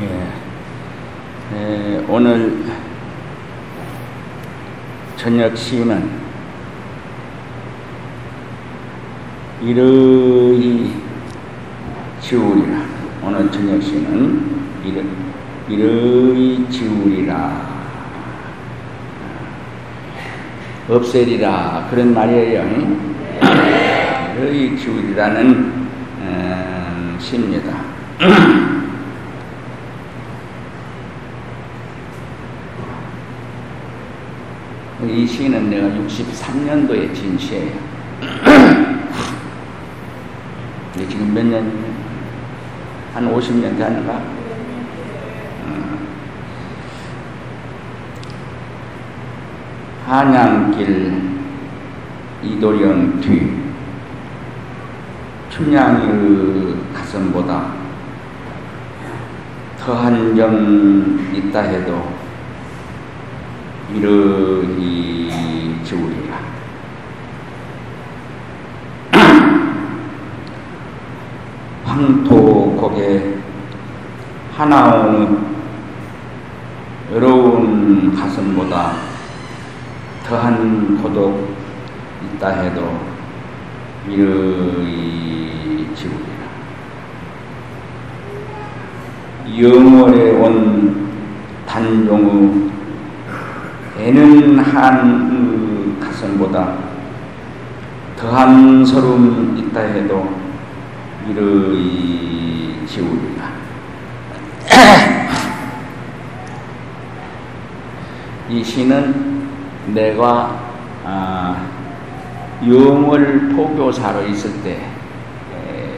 예. 에, 오늘 저녁 시는 이르이 지우리라. 오늘 저녁 시는 이르, 이르이 지우리라. 없애리라. 그런 말이에요. 이르이 지우리라는 음, 시입니다. 이 시는 내가 63년도에 진 시예요. 지금 몇 년이면 한 50년 되는가? 음. 한양길 이도령 뒤 춘향의 가슴보다 더한 점 있다 해도 이러히 지우리라. 황토 곡에 하나오는 외로운 가슴보다 더한 고독 있다 해도 이러히 지우리라. 영월에 온 단종의 애는 한 가슴보다 더한 서름 있다 해도 이르이 지우리라. 이 시는 내가 아, 영월 포교사로 있을 때 에,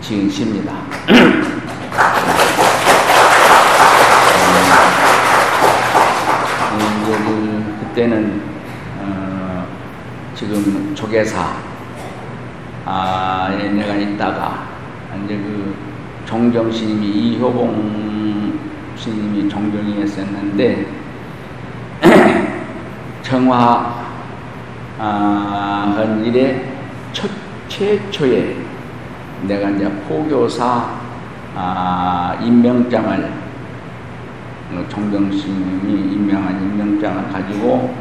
지은 시입니다. 그, 그때는 어, 지금 조계사 아, 내가 있다가 이제 그 종경 스님이 이효봉 스님이 종경이 했었는데 정화 아, 한 일에 첫 최초에 내가 이제 포교사 아, 임명장을 종경스님이 임명한 임명장을 가지고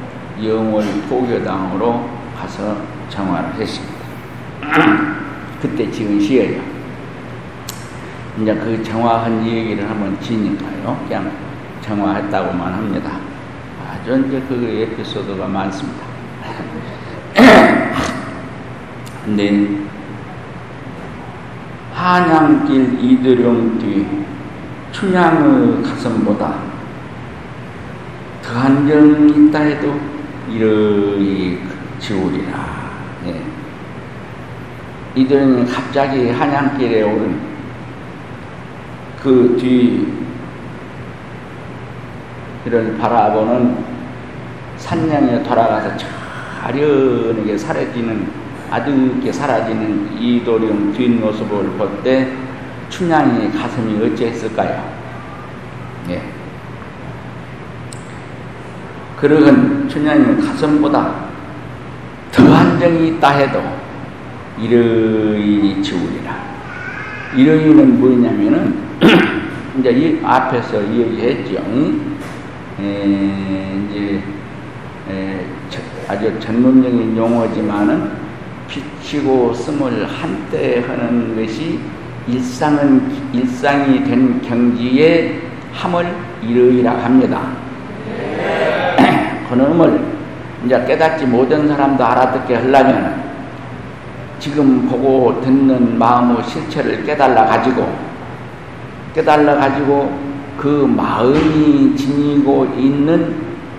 영월 포교당으로 가서 정화를 했습니다. 그때 지은 시예요. 이제 그 정화한 얘기를 한번 지니까요. 그냥 정화했다고만 합니다. 아주 이제 그 에피소드가 많습니다. 근데 한양길 이드령 뒤 춘향의 가슴보다 더한 점 있다 해도 이러이 지우리라. 예. 이들은 갑자기 한양길에 오른 그 뒤를 바라보는 산양에 돌아가서 차련하게 사라지는 아득게 사라지는 이도령 뒷모습을 볼 때 춘향이 가슴이 어찌했을까요? 예. 그러한 춘향이 가슴보다 더한 정이 있다 해도 이러이 지우리라. 이러이는 뭐냐면은 이제 이 앞에서 얘기했죠. 에, 이제 에, 아주 전문적인 용어지만은 비치고 스물 한때 하는 것이 일상은 일상이 된 경지에 함을 이르이라 합니다. 그놈을 이제 깨닫지 못한 사람도 알아듣게 하려면 지금 보고 듣는 마음의 실체를 깨달아 가지고 깨달아 가지고 그 마음이 지니고 있는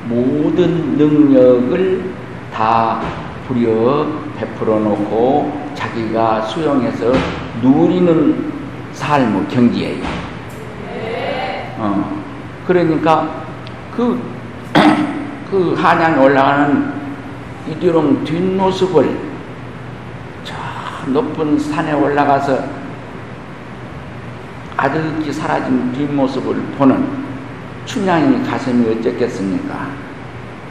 모든 능력을 다 부려 베풀어 놓고 자기가 수용해서 누리는 삶의 경지예요. 어, 그러니까 그, 그 한양에 올라가는 이디롱 뒷모습을 저 높은 산에 올라가서 아득히 사라진 뒷모습을 보는 춘향이 가슴이 어쨌겠습니까?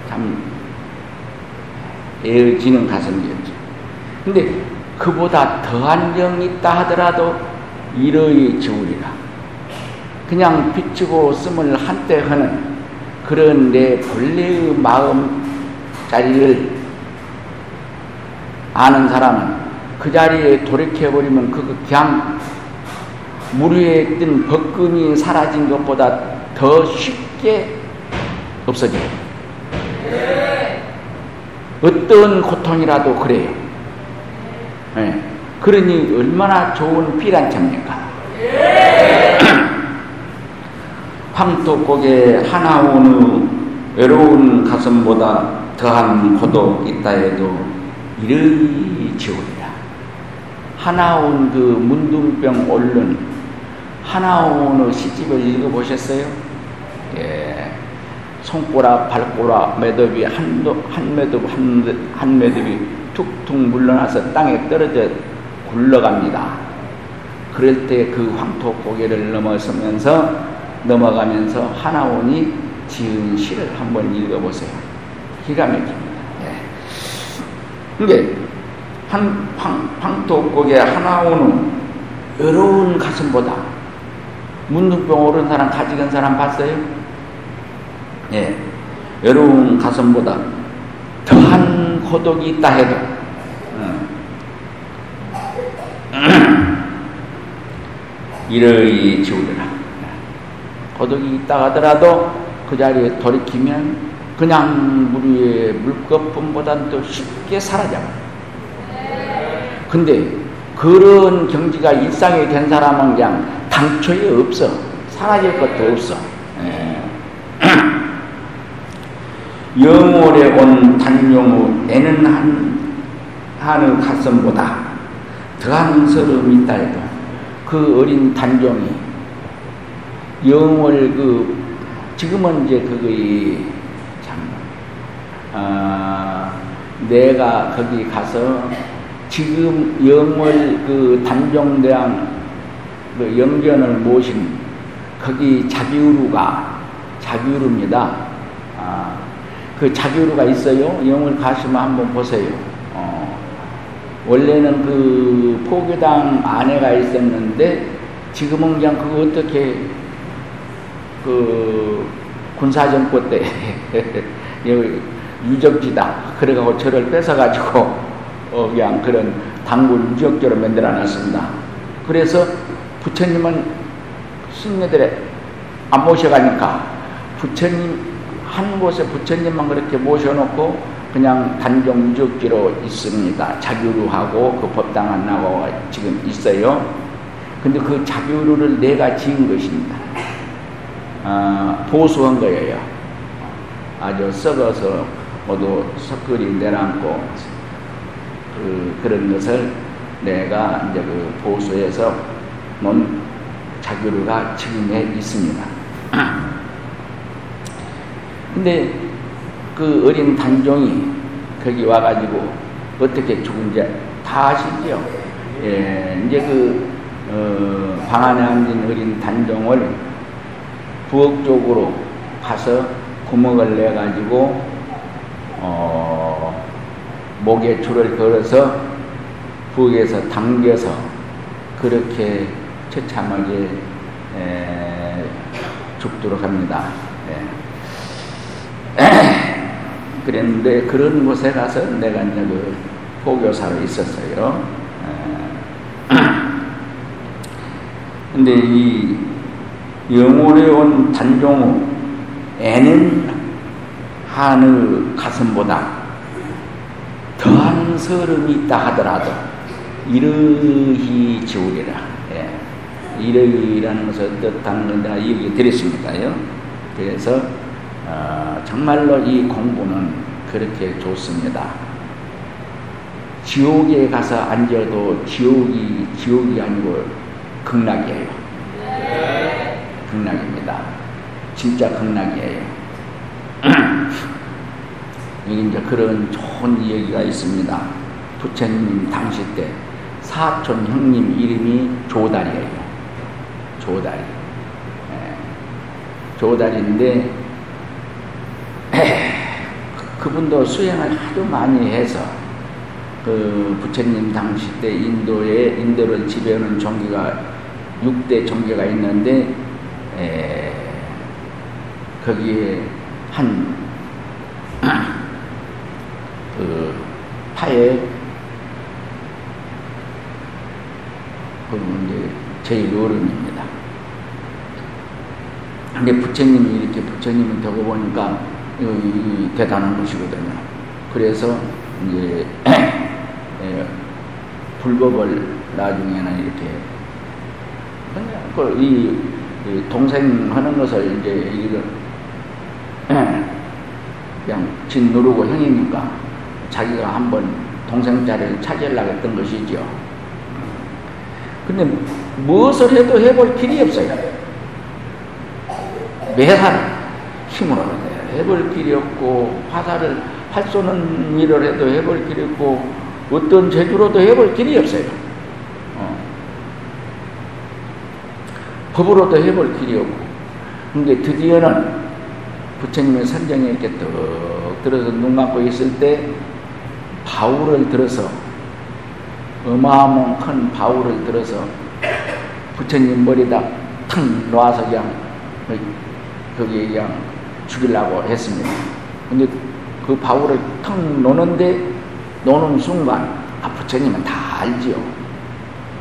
참 에어지는 가슴이었죠. 근데 그보다 더한 정이 있다 하더라도 이러이 지우리라. 그냥 비추고 씀을 한때 하는 그런 내 본래의 마음 자리를 아는 사람은 그 자리에 돌이켜버리면 그거 그냥 물 위에 뜬 벗금이 사라진 것보다 더 쉽게 없어져요. 어떤 고통이라도 그래요. 네. 그러니 얼마나 좋은 피란차입니까? 황토곡에 하나오는 외로운 가슴보다 더한 고독 있다 해도 이르이 지우리라. 하나 온 그 문둥병 옳른 하나온의 시집을 읽어보셨어요? 예. 손꼬라, 발꼬라, 매듭이 한, 한 매듭, 한, 한 매듭이 툭툭 물러나서 땅에 떨어져 굴러갑니다. 그럴 때 그 황토 고개를 넘어서면서 넘어가면서 하나원이 지은 시를 한번 읽어보세요. 기가 막힙니다. 예. 이게 한 황, 황토 고개 하나원은 외로운 가슴보다 문둥병 오른 사람 가지건 사람 봤어요? 예. 외로운 가슴보다 더한 고독이 있다 해도 이러이 지우리라. 고독이 있다 하더라도 그 자리에 돌이키면 그냥 물 위에 물거품보다는 더 쉽게 사라져요. 근데 그런 경지가 일상이 된 사람은 그냥 당초에 없어. 사라질 것도 없어. 예. 영월에 온 단용우 애는 한, 한의 가슴보다 더한 서름이 있다 해도 그 어린 단종이 영월 그 지금은 이제 그거이 참 아, 내가 거기 가서 지금 영월 그 단종대왕 그 영견을 모신 거기 자기우루가 자기우루입니다. 아, 그 자기우루가 있어요. 영월 가시면 한번 보세요. 원래는 그 포교당 아내가 있었는데 지금은 그냥 그 어떻게 그 군사정권 때 유적지다 그래가고 저를 뺏어가지고 어 그냥 그런 당군 유적지로 만들어 놨습니다. 그래서 부처님은 승려들의 안 모셔가니까 부처님 한 곳에 부처님만 그렇게 모셔놓고 그냥 단종 유적지로 있습니다. 자규루하고 그 법당 안 나고 지금 있어요. 근데 그 자규루를 내가 지은 것입니다. 아, 보수한 거예요. 아주 썩어서 모두 석걸이 내려앉고 그, 그런 것을 내가 이제 그 보수해서 놓은 자규루가 지금에 있습니다. 근데 그 어린 단종이 거기 와가지고 어떻게 죽은지 다 아시죠? 예, 이제 그, 어, 방 안에 앉은 어린 단종을 부엌 쪽으로 가서 구멍을 내가지고, 어, 목에 줄을 걸어서 부엌에서 당겨서 그렇게 처참하게 에, 죽도록 합니다. 예. 그랬는데 그런 곳에 가서 내가 이제 그 포교사로 있었어요. 근데 이 영월에 온 단종우 애는 한의 가슴보다 더한 서름이 있다 하더라도 이르히 지우리라. 예. 이르히라는 것을 뜻하는 건데 얘기 드렸습니다요. 그래서 어, 정말로 이 공부는 그렇게 좋습니다. 지옥에 가서 앉아도 지옥이 지옥이 아니고 극락이에요. 극락입니다. 진짜 극락이에요. 여기 이제 그런 좋은 얘기가 있습니다. 부처님 당시 때 사촌 형님 이름이 조달이에요. 조달이. 네. 조달인데 그분도 수행을 하도 많이 해서 그 부처님 당시 때 인도에 인도를 지배하는 종교가 6대 종교가 있는데 에, 거기에 한, 그, 파에, 그 이제 제일 어른입니다. 근데 부처님이 이렇게 부처님을 되고 보니까 이, 대단한 것이거든요. 그래서 이제 예, 불법을 나중에는 이렇게 그 이, 이 동생 하는 것을 이제 이거 그냥 진 누르고 형이니까 자기가 한번 동생 자리를 차지하려고 했던 것이죠. 근데 무엇을 해도 해볼 길이 없어요. 매살 힘으로 해볼 길이 없고 화살을 활 쏘는 일을 해도 해볼 길이 없고 어떤 제주로도 해볼 길이 없어요. 어. 법으로도 해볼 길이 없고 근데 드디어는 부처님의 선정에 이렇게 뚝 들어서 눈 감고 있을 때 바울을 들어서 어마어마한 큰 바울을 들어서 부처님 머리다 탁 놔서 그냥 거기에 그냥 죽이려고 했습니다. 근데 그 바울을 턱 노는데 노는 순간 아 부처님은 다 알지요.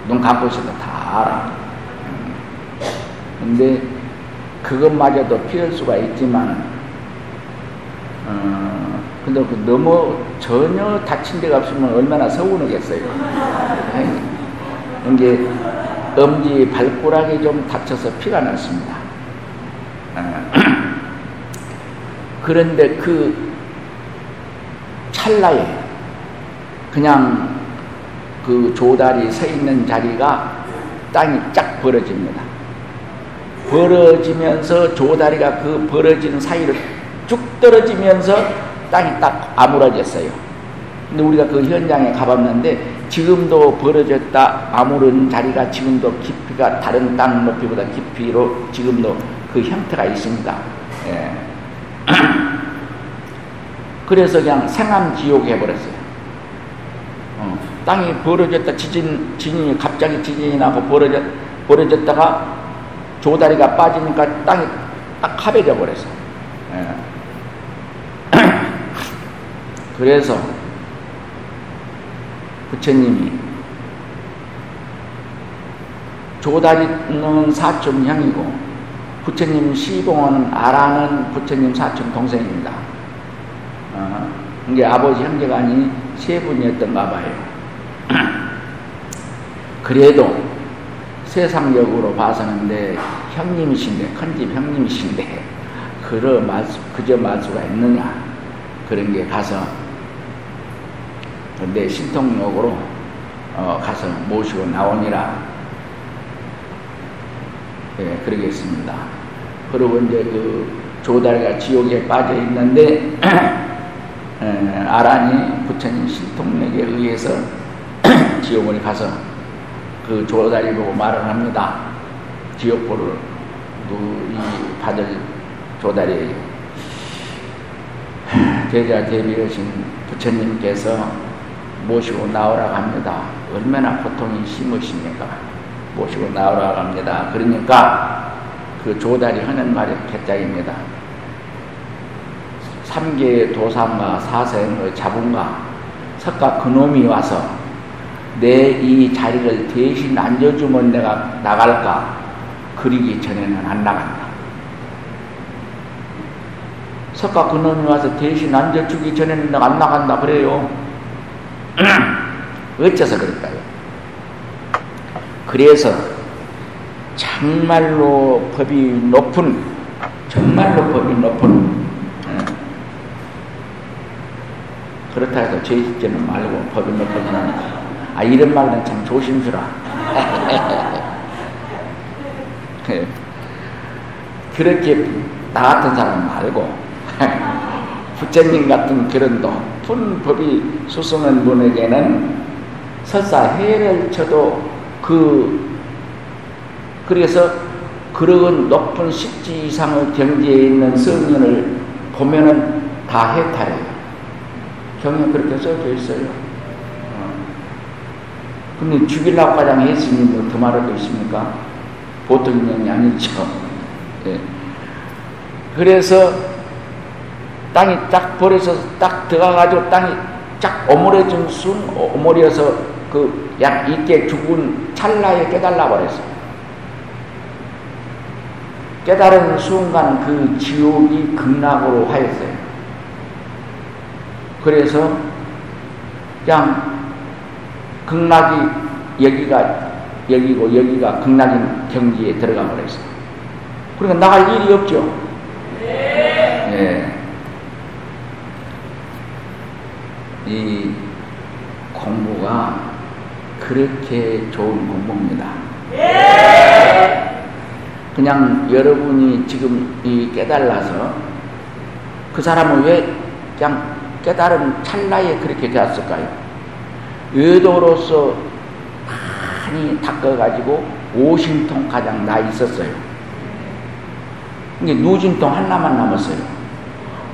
눈 감고 있어도 다 알아. 근데 그것마저도 피할 수가 있지만 어, 근데 그 너무 전혀 다친 데가 없으면 얼마나 서운하겠어요. 이게 엄지 발가락이 좀 다쳐서 피가 났습니다. 어, 그런데 그 찰나에 그냥 그 조달이 서 있는 자리가 땅이 쫙 벌어집니다. 벌어지면서 조다리가 그 벌어지는 사이를 쭉 떨어지면서 땅이 딱 아물어졌어요. 근데 우리가 그 현장에 가봤는데 지금도 벌어졌다 아무른 자리가 지금도 깊이가 다른 땅 높이보다 깊이로 지금도 그 형태가 있습니다. 예. 그래서 그냥 생암 지옥 해버렸어요. 어, 땅이 벌어졌다 지진, 지진이 갑자기 지진이 나고 벌어졌, 벌어졌다가 조다리가 빠지니까 땅이 딱 합해져 버렸어요. 예. 그래서 부처님이 조다리는 사촌 형이고 부처님 시봉은 아라는 부처님 사촌 동생입니다. 어, 이게 아버지 형제가 아닌 세 분이었던가 봐요. 그래도 세상적으로 봐서는데 형님이신데 큰집 형님이신데 그러 말수 그저 말 수가 있느냐 그런 게 가서 내 신통력으로 어, 가서 모시고 나오니라 예, 그러겠습니다. 그리고 이제 그 조달가 지옥에 빠져 있는데 아란이 부처님 신통력에 의해서 지옥을 가서 그 조다리 보고 말을 합니다. 지옥보를 그이 받을 조다리 제자 대비하신 부처님께서 모시고 나오라고 합니다. 얼마나 고통이 심으십니까? 모시고 나오라고 합니다. 그러니까 그 조다리 하는 말이 개짝입니다. 삼계의 도상과 사생의 자본가 석가 그놈이 와서 내 이 자리를 대신 앉아주면 내가 나갈까 그리기 전에는 안 나간다. 석가 그놈이 와서 대신 앉아주기 전에는 내가 안 나간다 그래요. 어째서 그럴까요? 그래서 정말로 법이 높은 정말로 법이 높은 그렇다 해서 죄 짓지는 말고 법이 높아지는 아 이런 말은 참 조심스라 그렇게 나 같은 사람 말고 부처님 같은 그런 높은 법이 수승한 분에게는 설사 해를 쳐도 그 그래서 그런 높은 십지 이상의 경지에 있는 성년을 보면은 다 해탈해요. 경에 그렇게 써져 있어요. 어. 근데 죽이려고 가장 했으니 뭐더 말할 거 있습니까? 보통 인연이 아니죠. 예. 그래서 땅이 딱 버려서 딱 들어가가지고 땅이 쫙 오므려진 순, 오므려서 그 약 있게 죽은 찰나에 깨달아 버렸어. 깨달은 순간 그 지옥이 극락으로 하였어요. 그래서 그냥 극락이 여기가 여기고 여기가 극락인 경지에 들어가 버렸어요. 그러니까 나갈 일이 없죠. 네. 네. 이 그렇게 좋은 공부입니다. 그냥 여러분이 지금 이 깨달아서 그 사람은 왜 그냥 깨달은 찰나에 그렇게 되었을까요? 의도로서 많이 닦아가지고 오신통 가장 나 있었어요. 이게 누진통 하나만 남았어요.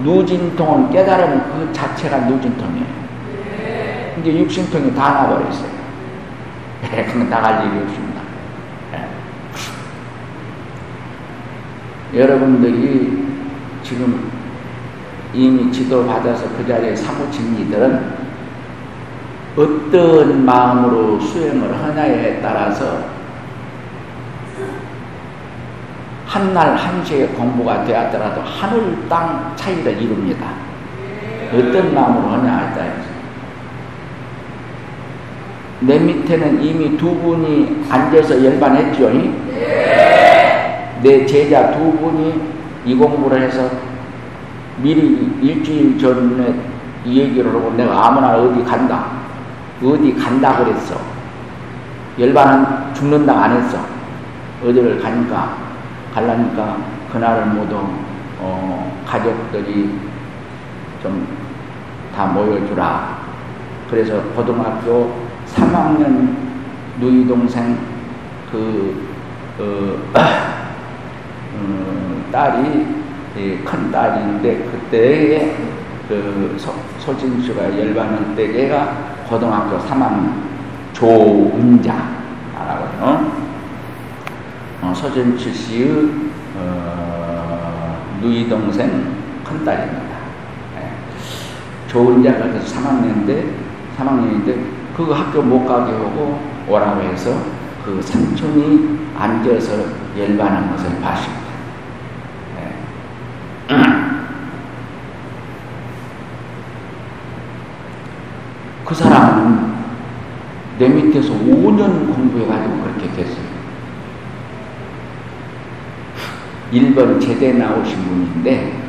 누진통은 깨달음 그 자체가 누진통이에요. 이제 육신통이 다 나버렸어요. 나갈 일이 없습니다. 예. 여러분들이 지금 이미 지도받아서 그 자리에 사무친 이들은 어떤 마음으로 수행을 하냐에 따라서 한날 한시에 공부가 되었더라도 하늘 땅 차이를 이룹니다. 어떤 마음으로 하냐에 따라서. 내 밑 에는 이미 두 분이 앉아서 열반했죠. 네. 내 제자 두 분이 이 공부를 해서 미리 일주일 전에 이 얘기를 하고 내가 아무나 어디 간다. 어디 간다 그랬어. 열반은 죽는다 안 했어. 어디를 가니까, 갈라니까 그날은 모두, 어, 가족들이 좀 다 모여주라. 그래서 고등학교 3학년 누이 동생 그, 어, 음, 딸이 큰 딸인데 그때에 그 소, 소진수가 열반은 때 걔가 고등학교 3학년 조은자라고 어? 어, 서진철 씨의 어, 누이 동생 큰 딸입니다. 네. 조은자가 그래서 3학년인데 3학년인데 그 학교 못 가게 하고 오라고 해서 그 삼촌이 앉아서 열반한 것을 봤습니다. 그 사람은 내 밑에서 5년 공부해가지고 그렇게 됐어요. 1번 제대 나오신 분인데,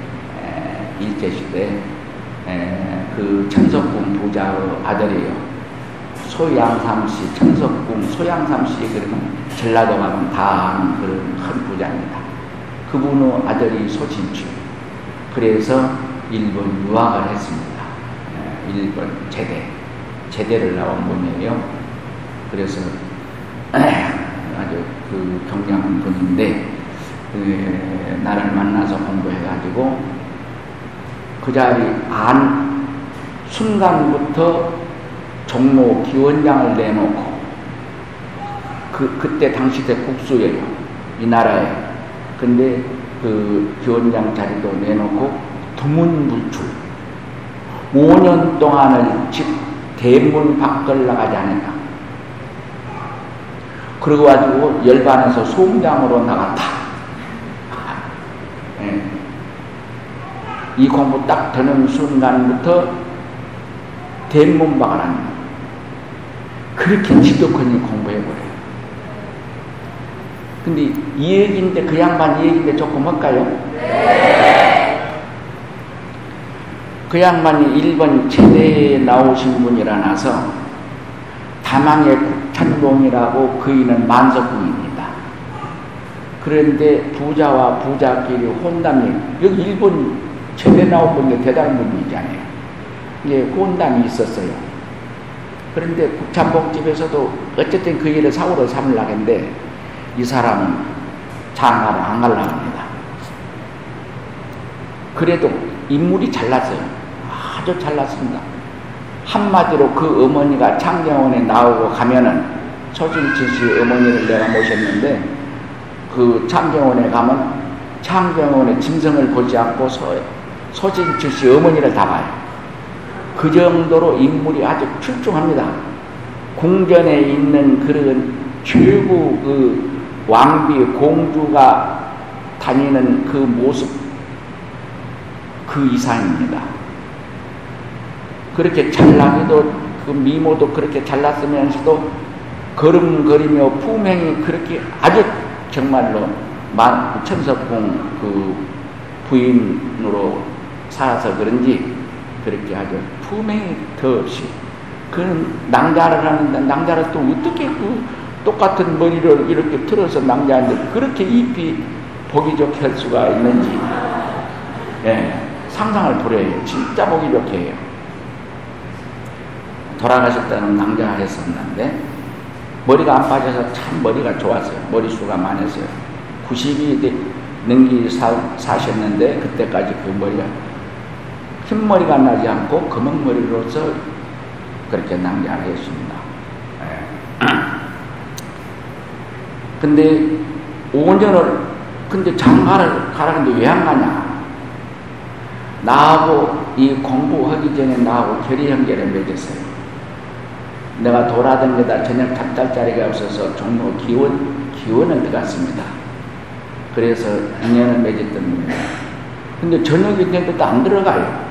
일제시대, 그 천석궁 부자의 아들이에요. 소양삼씨, 천석궁 소양삼씨 그러면 전라도 가면 다 아는 그런 큰 부자입니다. 그분의 아들이 소진추. 그래서 일본 유학을 했습니다. 일본 제대. 제대를 나온 분이에요. 그래서 아주 그 경량한 분인데 그 나를 만나서 공부해가지고 그 자리 안 순간부터 종로 기원장을 내놓고 그 그때 당시 때 국수예요 이 나라에 근데 그 기원장 자리도 내놓고 두문불출 5년 동안을 집 대문 밖을 나가지 않는다. 그러고 가지고 열반에서 소장으로 나갔다. 네. 이 공부 딱 되는 순간부터 대문 밖을 안 그렇게 지독하니 공부해버려요. 근데 이 얘기인데 그 양반 이 얘기인데 조금 할까요? 네. 그 양반이 일본 제대에 나오신 분이라나서 다망의 국찬봉이라고 그이는 만석궁입니다. 그런데 부자와 부자끼리 혼담이 여기 일본 제대 나온 분이 대단한 분이잖아요. 이게 혼담이 있었어요. 그런데 국찬봉집에서도 어쨌든 그 일을 사고로 삼으려고 했는데 이 사람은 장가를 안 가려고 합니다. 그래도 인물이 잘났어요. 아주 잘났습니다. 한마디로 그 어머니가 창경원에 나오고 가면은 초진치 씨 어머니를 내가 모셨는데 그 창경원에 가면 창병원의 짐승을 보지 않고 소, 소진철 씨 어머니를 다 봐요. 그 정도로 인물이 아주 출중합니다. 궁전에 있는 그런 최고 그 왕비 공주가 다니는 그 모습 그 이상입니다. 그렇게 잘나기도 그 미모도 그렇게 잘났으면서도 걸음거리며 품행이 그렇게 아주 정말로 천석궁 그 부인으로 살아서 그런지 그렇게 아주 품행이 더없이 그는 낭자를 하는데 낭자를 또 어떻게 그 똑같은 머리를 이렇게 틀어서 낭자하는데 그렇게 잎이 보기 좋게 할 수가 있는지 예, 상상을 불해요. 진짜 보기 좋게 해요. 돌아가실 때는 낭자 했었는데 머리가 안 빠져서 참 머리가 좋았어요. 머리수가 많았어요. 90이 능기 사, 사셨는데 그때까지 그 머리가 흰머리가 나지 않고 검은머리로서 그렇게 낭자했습니다. 예. 근데 5년을 근데 장가를 가라는데 왜 안 가냐? 나하고 이 공부하기 전에 나하고 결의 연결을 맺었어요. 내가 돌아다니다 저녁 닭달 자리가 없어서 종로 기원, 기원을 들어갔습니다. 그래서 인연을 맺었던 겁니다. 근데 저녁이 되는데도 안 들어가요.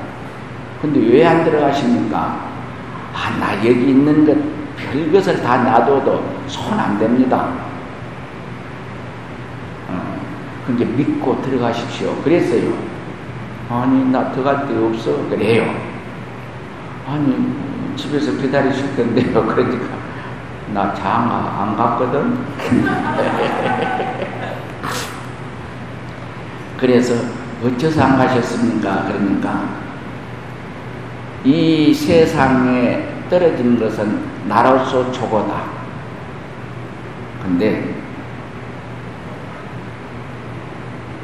근데 왜 안 들어가십니까? 아, 나 여기 있는 것, 별것을 다 놔둬도 손 안 됩니다. 어, 그게 믿고 들어가십시오. 그랬어요. 아니, 나 들어갈 데 없어. 그래요. 아니, 집에서 기다리실 건데요. 그러니까, 나 장가 안 갔거든. 그래서 어째서 안 가셨습니까? 그러니까 이 세상에 떨어진 것은 나로서 초고다. 근데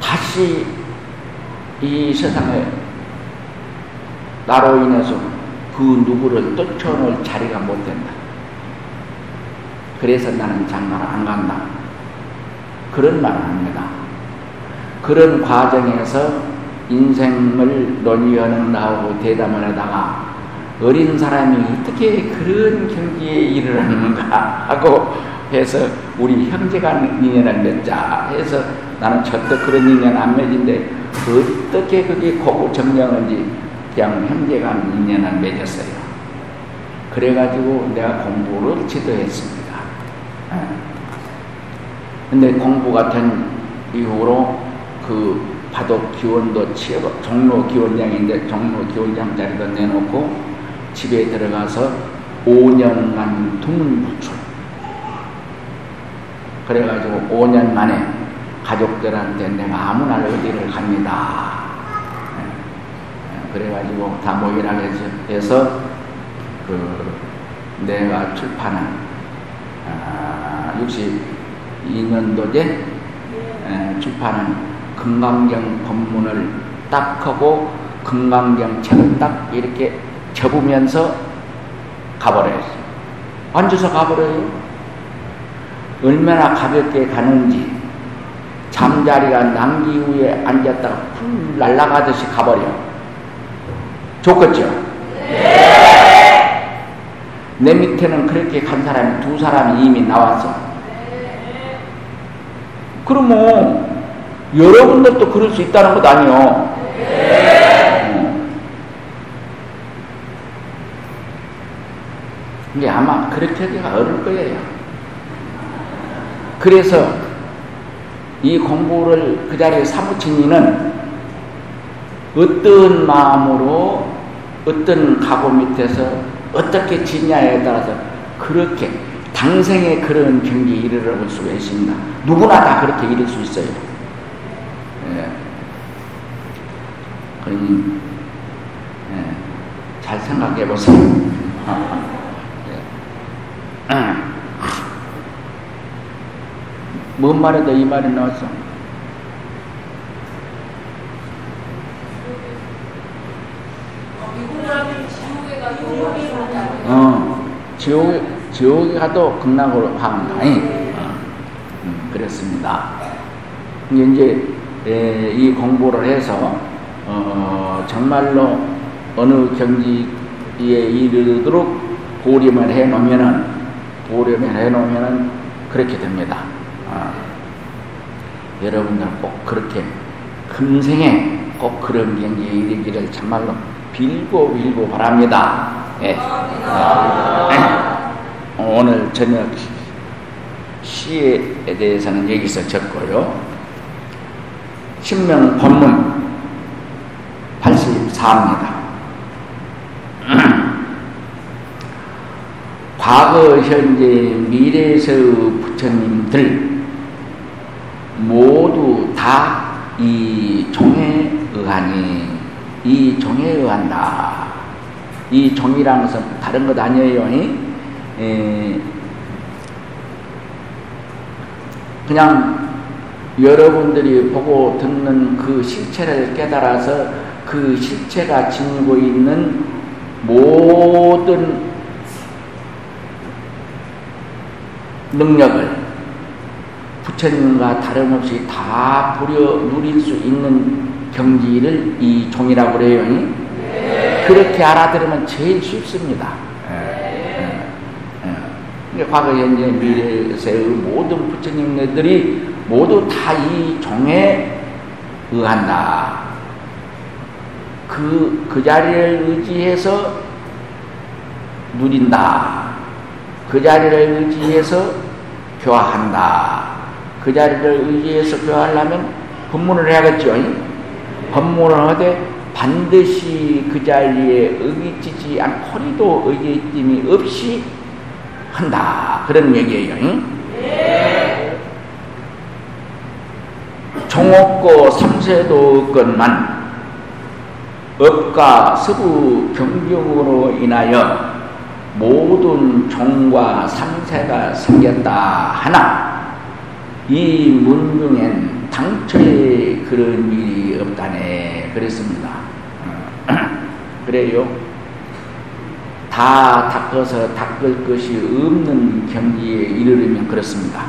다시 이 세상에 나로 인해서 그 누구를 떨쳐놓을 자리가 못 된다. 그래서 나는 장가를 안 간다. 그런 말을 합니다. 그런 과정에서 인생을 논의하는 나하고 대담을 하다가 어린 사람이 어떻게 그런 경지에 이르렀는가 하고 해서 우리 형제가 인연을 맺자 해서 나는 절대 그런 인연 안 맺인데 어떻게 그게 고고 정령인지 그냥 형제가 인연을 맺었어요. 그래가지고 내가 공부를 지도했습니다. 근데 공부가 된 이후로 그 바둑 기원도 치고 종로 기원장인데 종로 기원장 자리도 내놓고 집에 들어가서 5년간 두문부출 그래가지고 5년 만에 가족들한테 내가 아무나 어디를 갑니다. 예. 그래가지고 다 모이라 해서 그 내가 출판한 아, 62년도에 예, 출판한 금강경 법문을 딱 하고 금강경 책을 딱 이렇게 접으면서 가버려요. 앉아서 가버려요. 얼마나 가볍게 가는지 잠자리가 남기 위에 앉았다가 훌 날아가듯이 가버려. 좋겠죠? 네. 내 밑에는 그렇게 간 사람이 두 사람이 이미 나왔어. 그러면 여러분들도 그럴 수 있다는 것 아니요. 이게 아마 그렇게 하기가 어려울 거예요. 그래서 이 공부를 그 자리에 사무친 이는 어떤 마음으로 어떤 각오 밑에서 어떻게 지냐에 따라서 그렇게 당생의 그런 경기에 이르러 볼 수가 있습니다. 누구나 다 그렇게 이룰 수 있어요. 예. 그러니 예. 잘 생각해 보세요. 예. 뭔 말에도 이 말이 나왔어? 어, 지옥에, 지옥에 가도 극락으로 가는 거 아니? 어, 음, 그랬습니다. 이제 에, 이 공부를 해서 어, 정말로 어느 경지에 이르도록 보림을 해 놓으면은 보림을 해 놓으면은 그렇게 됩니다. 어. 여러분들 꼭 그렇게 금생에 꼭 그런 경지에 이르기를 정말로 빌고 빌고 바랍니다. 예. 예. 오늘 저녁 시에 대해서는 여기서 적고요. 신명 본문 84입니다. 과거, 현재, 미래에서의 부처님들 모두 다 이 종에 의하니 이 종에 의한다. 이 종이라는 것은 다른 것 아니에요. 에, 그냥 여러분들이 보고 듣는 그 실체를 깨달아서 그 실체가 지니고 있는 모든 능력을 부처님과 다름없이 다 부려 누릴 수 있는 경지를 이 종이라고 그래요. 네. 그렇게 알아들으면 제일 쉽습니다. 과거, 현재, 미래에서의 모든 부처님네들이 모두 다 이 종에 의한다. 그, 그 자리를 의지해서 누린다. 그 자리를 의지해서 교화한다. 그 자리를 의지해서 교화하려면 법문을 해야겠죠. 법문을 하되 반드시 그 자리에 의기치지 않고리도 의기심이 없이 한다. 그런 얘기예요. 네. 종옥고 삼세도 것만 업과 서부 경경으로 인하여 모든 종과 삼세가 생겼다 하나 이 문중엔 당초에 그런 일이 없다네 그랬습니다. 그래요. 다 닦아서 닦을 것이 없는 경지에 이르려면 그렇습니다.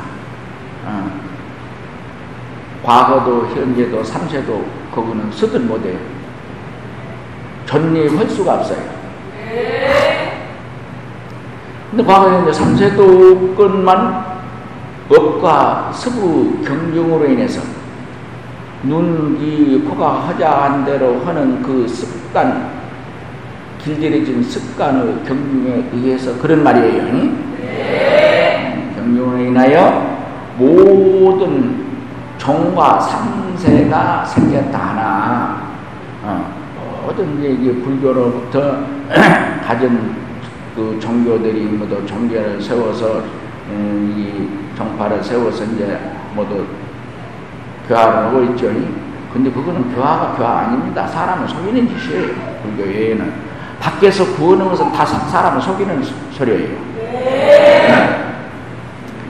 어. 과거도 현재도 삼세도 그거는 쓰들 못해요. 전립할 수가 없어요. 근데 과거 현재 삼세도 것만 업과 서부 경중으로 인해서 눈, 귀, 코가 허자한 대로 하는 그 습관, 길들여진 습관의 경중에 의해서 그런 말이에요. 네. 경중으로 인하여 모든 종과 삼세가 생겼다 하나, 어, 모든 이제 불교로부터 가진 그 종교들이 모두 종교를 세워서 음, 이 정파를 세워서 이제 모두 교화를 하고 있죠. 근데 그거는 교화가 교화 아닙니다. 사람을 속이는 짓이에요. 불교에는. 밖에서 구하는 것은 다 사람을 속이는 소리예요. 네.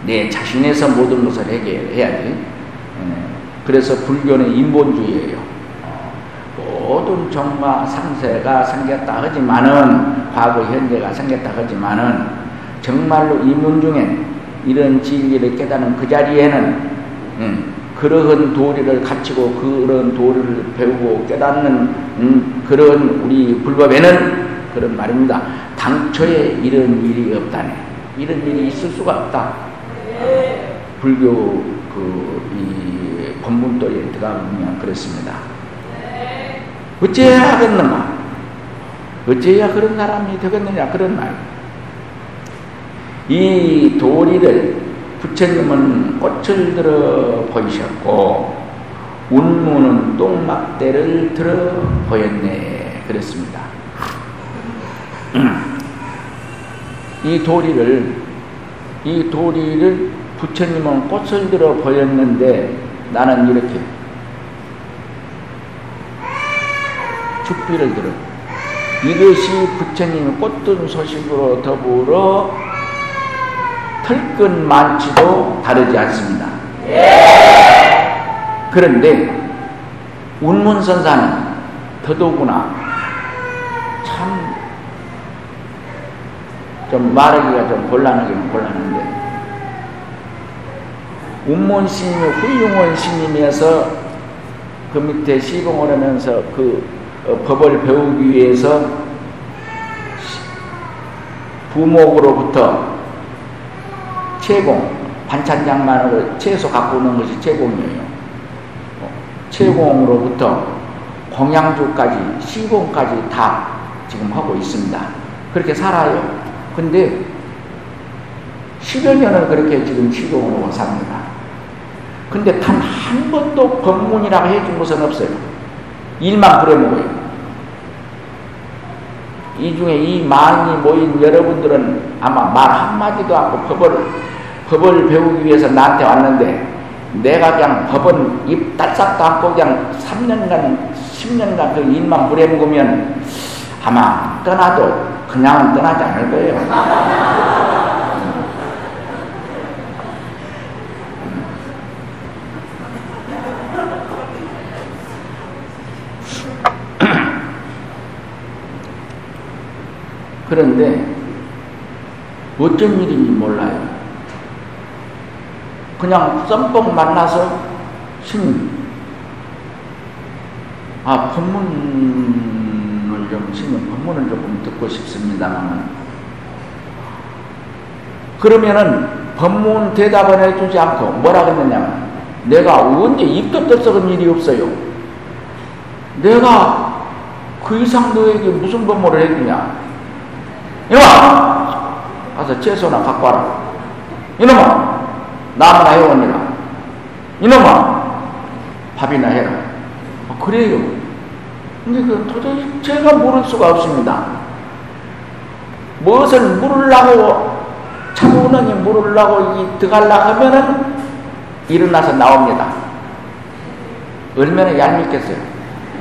내 자신에서 모든 것을 해결해야지. 네. 그래서 불교는 인본주의예요. 모든 정마 상세가 생겼다 하지만은 과거 현재가 생겼다 하지만은 정말로 이문 중엔 이런 진리를 깨닫는 그 자리에는 음, 그러한 도리를 갖추고 그런 도리를 배우고 깨닫는 음, 그런 우리 불법에는 그런 말입니다. 당초에 이런 일이 없다네. 이런 일이 있을 수가 없다. 불교 그이 본문도리에 들어가면 그렇습니다. 어째야 하겠는가? 어째야 그런 사람이 되겠느냐? 그런 말. 이 도리를 부처님은 꽃을 들어 보이셨고 운무는 똥막대를 들어 보였네 그랬습니다. 이 도리를 이 도리를 부처님은 꽃을 들어 보였는데 나는 이렇게 죽비를 들어 이것이 부처님의 꽃든 소식으로 더불어 털끝 많지도 다르지 않습니다. 그런데 운문선사는 더더구나 참 좀 말하기가 좀 곤란하기는 곤란한데 운문신님 훌륭한 신님이어서 그 밑에 시공을 하면서 그 어, 법을 배우기 위해서 부목으로부터 채공, 반찬장만으로 채소 갖고 오는 것이 채공이에요. 어, 채공으로부터 공양주까지, 시공까지 다 지금 하고 있습니다. 그렇게 살아요. 근데 10여 년을 그렇게 지금 시공으로 삽니다. 근데 단 한 번도 법문이라고 해준 것은 없어요. 일만 부려먹어요. 이 중에 이 많이 모인 여러분들은 아마 말 한마디도 않고 법을, 법을 배우기 위해서 나한테 왔는데 내가 그냥 법은 입 딸싹도 않고 그냥 3년간, 10년간 그 일만 부려먹으면 아마 떠나도 그냥은 떠나지 않을 거예요. 그런데 어쩐 일인지 몰라요. 그냥 썸뻑 만나서 스님, 아, 법문 을 좀, 스님, 법문을 조금 듣고 싶습니다만. 그러면은 법문 대답을 해주지 않고 뭐라 그랬느냐면, 내가 언제 입도 떴썩은 일이 없어요. 내가 그 이상 너에게 무슨 법문을 해주냐? 이놈아! 가서 채소나 갖고 와라. 이놈아! 나무나 해원이라. 이놈아! 밥이나 해라. 아, 그래요. 근데 그 도저히 제가 물을 수가 없습니다. 무엇을 물으려고, 차분하게 물으려고 이 들어가려고 하면은 일어나서 나옵니다. 얼마나 얄밉겠어요.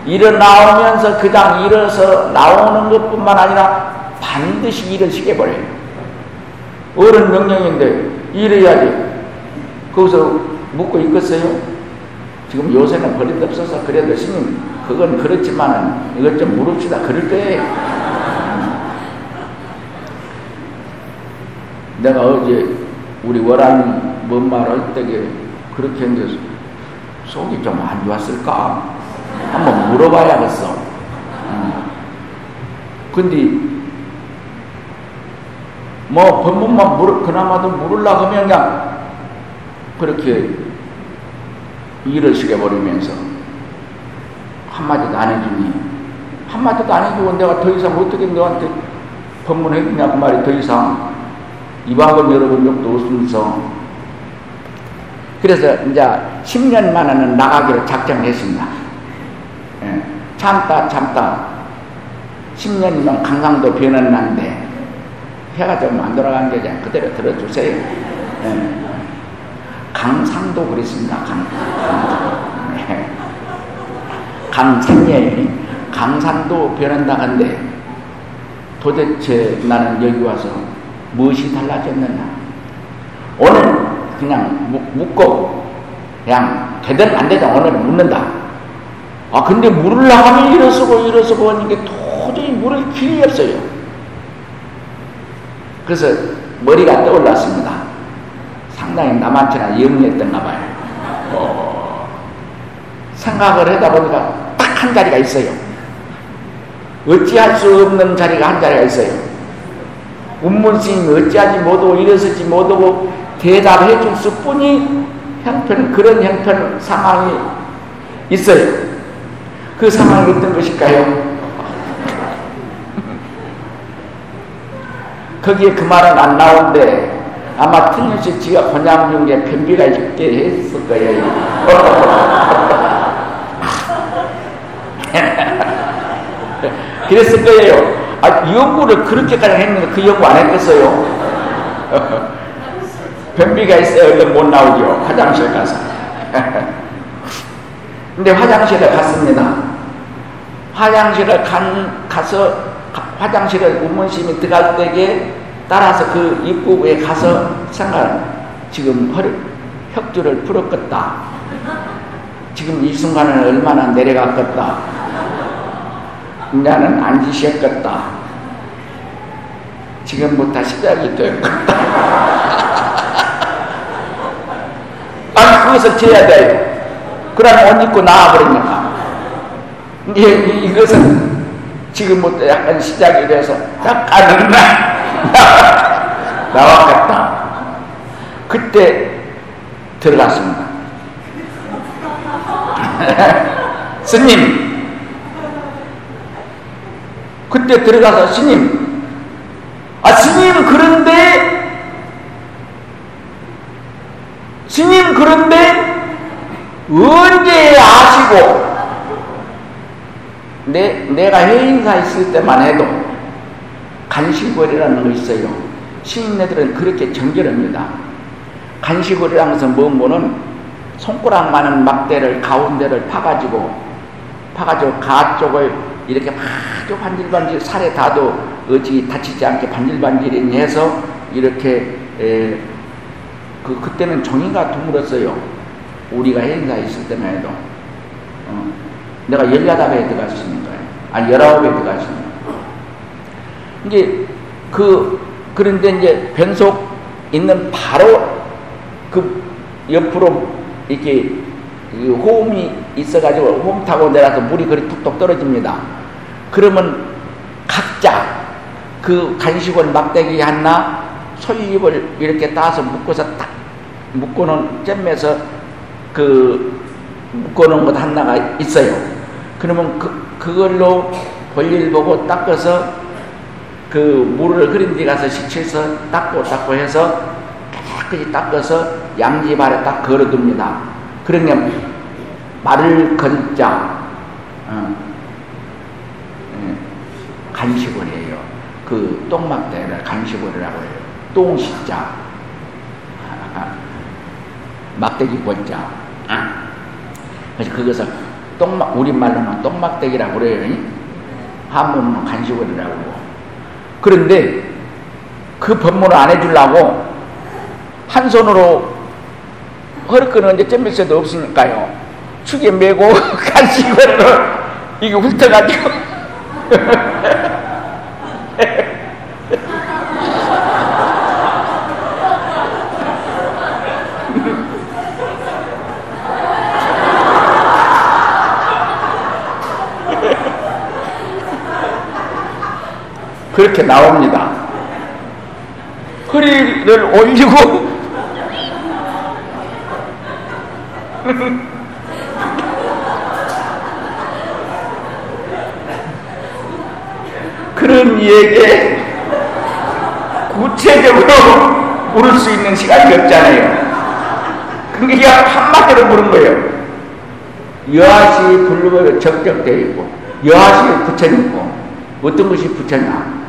일어나오면서 그냥 일어서 나오는 것 뿐만 아니라 반드시 일을 시켜버려요. 어른 명령인데 일해야지. 거기서 묻고 있겠어요? 지금 요새는 버릇 없어서 그래도 스님 그건 그렇지만은 이것 좀 물읍시다. 그럴 때 내가 어제 우리 월안 뭔말 할 때에 그렇게 했는데 속이 좀 안 좋았을까? 한번 물어봐야겠어. 음. 근데 뭐 법문만 물을 그나마도 물으려고 하면 그냥 그렇게 일을 시켜버리면서 한마디도 안 해주니 한마디도 안 해주고 내가 더 이상 어떻게 너한테 법문해주냐고 말이 더 이상 이방을 열어본 적도 없으면서 그래서 이제 10년 만에는 나가기로 작정했습니다. 예, 참다 참다 10년이면 강강도 변은 난데 해가 좀 안 돌아간 게 그냥 그대로 들어주세요. 네. 강상도 그랬습니다. 강, 네. 강산예 강산도 변한다는데 도대체 나는 여기 와서 무엇이 달라졌느냐? 오늘 그냥 묻고 그냥 되든 안 되든 오늘은 묻는다. 아 근데 물을 나가면 일어서고 일어서고 하는 게 도저히 물을 길이 없어요. 그래서 머리가 떠올랐습니다. 상당히 남한테나 영리했던가 봐요. 어, 생각을 하다 보니까 딱 한 자리가 있어요. 어찌할 수 없는 자리가 한 자리가 있어요. 운문스님이 어찌하지 못하고 일어서지 못하고 대답해 줄 수뿐이 형편, 그런 형편 상황이 있어요. 그 상황이 어떤 것일까요? 거기에 그 말은 안 나오는데 아마 틀림없이 지가 혼양 중에 변비가 있게 했을 거예요. 그랬을 거예요. 아, 연구를 그렇게까지 했는데 그 연구 안 했겠어요? 변비가 있어야 얼른 못 나오죠. 화장실 가서. 근데 화장실에 갔습니다. 화장실에 간, 가서 화장실에 우문심이 들어갈 때에 따라서 그 입구에 가서 생각 지금 허리, 혁주를 풀었겠다. 지금 이 순간은 얼마나 내려갔겠다. 나는 앉으셨겠다. 지금부터 시작이 됐겠다. 아니, 그것을 재야 돼요. 그러면 옷 입고 나와버리니까. 이제 이것은 지금부터 약간 시작이 돼서 약간은 나 왔겠다. 그때 들어갔습니다. 스님, 그때 들어가서 스님, 아, 스님, 그런데, 스님, 그런데, 언제 아시고, 내, 내가 해인사 있을 때만 해도 간식거리라는 거 있어요. 시인네들은 그렇게 정결합니다. 간식거리라는 것은 뭐뭐는 손가락만한 막대를 가운데를 파가지고 파가지고 가 쪽을 이렇게 아주 반질반질 살에 닿도 어찌 다치지 않게 반질반질이 해서 이렇게 에, 그 그때는 종이가 드물었어요. 우리가 행사 있을 때만 해도 어, 내가 열여덟에 들어갔으니까 아니 열아홉에 들어갔으니까 이제 그 그런데 이제 변속 있는 바로 그 옆으로 이렇게 호흡이 있어가지고 호흡 타고 내려서 물이 그리 툭툭 떨어집니다. 그러면 각자 그 간식을 막대기 하나 솔잎을 이렇게 따서 묶어서 딱 묶어놓은 잼에서 그 묶어놓은 것 하나가 있어요. 그러면 그, 그걸로 볼일 보고 닦아서 그 물을 그린 데 가서 시쳐서 닦고 닦고 해서 깨끗이 닦아서 양지 발에 딱 걸어둡니다. 그러면 말을 건자 어, 예, 간식을 해요. 그 똥막대를 간식을이라고 해요. 똥식자 막대기 권자 그래서 그것을 똥막 우리말로는 똥막대기라고 그래요. 한문은 간식을이라고 그런데 그 법문을 안 해주려고 한 손으로 허리끈은 이제 잼밀새도 없으니까요. 축에 메고 간식으로 이게 훑어가지고 그렇게 나옵니다. 허리를 올리고 그런 이에게 구체적으로 물을 수 있는 시간이 없잖아요. 그러니까 한마디로 물은 거예요. 여하시 불르고 적적되어 있고 여하시 부처있고 어떤 것이 부처냐?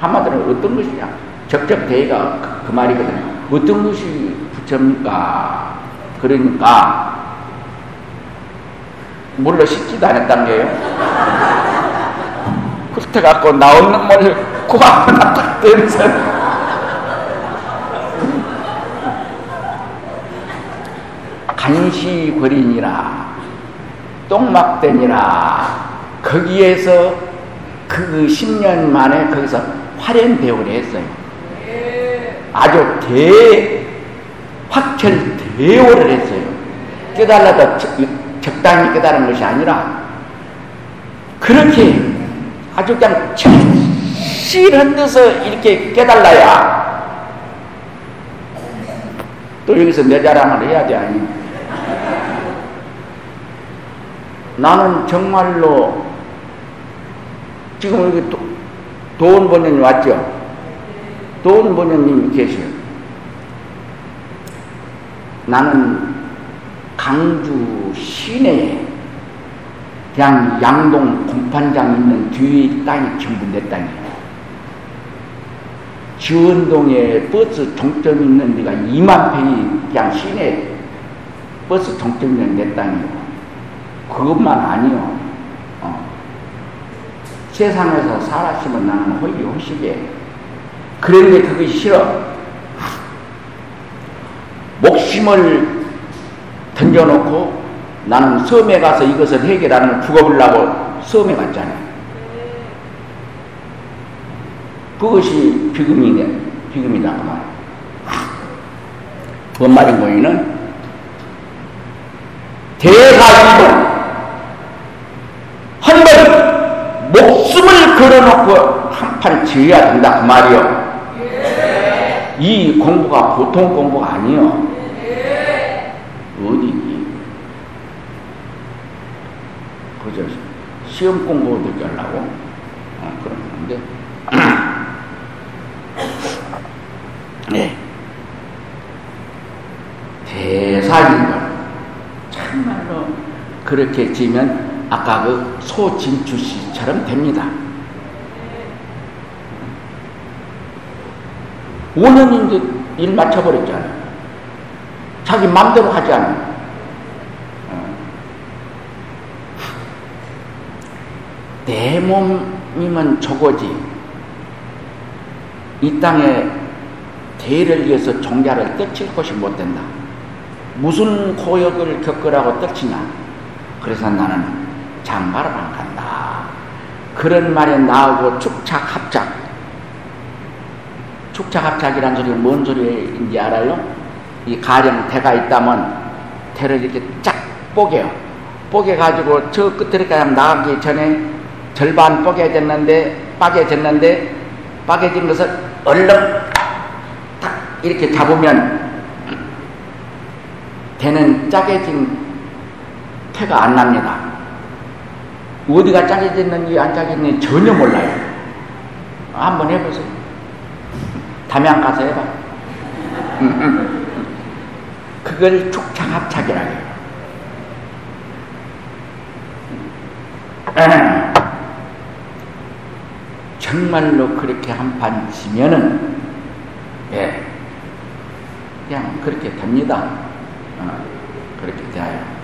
한마디로 어떤 것이냐? 적적대가 그, 그 말이거든요. 어떤 것이 부처입니까? 그러니까 물로 씻지도 않았단 게요. 훑어갖고 나오는 물을 코앞에다 딱 대면서 간시 거리니라 똥막대니라 거기에서 그 10년 만에 거기서 화련 대우를 했어요. 아주 대 확철 대오를 했어요. 깨달아도 적당히 깨달은 것이 아니라 그렇게 아주 그냥 실한 데서 이렇게 깨달아야 또 여기서 내 자랑을 해야 돼 아니 나는 정말로 지금 여기 도, 도원 본연님 왔죠? 도원 본연님이 계셔요. 나는 강주 시내에 그냥 양동 공판장 있는 뒤에 땅이 전부 내 땅이에요. 지원동에 버스 종점 있는 데가 2만 평이 그냥 시내 버스 종점 있는 내 땅이고 그것만 아니요. 어. 세상에서 살았으면 나는 허위 호식에 그런데 그것이 싫어. 목심을 던져놓고 나는 섬에 가서 이것을 해결하는 죽어보려고 섬에 갔잖아요. 그것이 비금이네, 비금이다. 그 말. 뭔 말인 거이는 대가이동 한번 목숨을 걸어놓고 한판 지어야 된다 그 말이요. 이 공부가 보통 공부가 아니요. 어디니? 그저 시험 공부 어떻게 하려고? 어, 그러는데. 네. 대사인걸 참말로 그렇게 지면 아까 그 소진주 씨처럼 됩니다. 5년 이제 일 맞춰버렸잖아요. 자기 마음대로 하지 않아요. 내 몸이면 저거지. 이 땅에 대를 위해서 종자를 떨칠 것이 못 된다. 무슨 고역을 겪으라고 떨치냐? 그래서 나는 장가를 안 간다. 그런 말에 나오고 축착합작. 축착합작이란 소리가 뭔 소리인지 알아요? 이 가령 대가 있다면 대를 이렇게 쫙 뽀개요. 뽀개가지고 저 끝에까지 나가기 전에 절반 뽀개졌는데, 빠개졌는데, 빠개진 것을 얼른 딱 이렇게 잡으면 대는 짜게진 태가 안 납니다. 어디가 짜게졌는지 안 짜게졌는지 전혀 몰라요. 한번 해보세요. 담양 가서 해봐. 그걸 축창합착이라고 해요. 정말로 그렇게 한판 지면은, 예, 그냥 그렇게 됩니다. 어, 그렇게 돼요.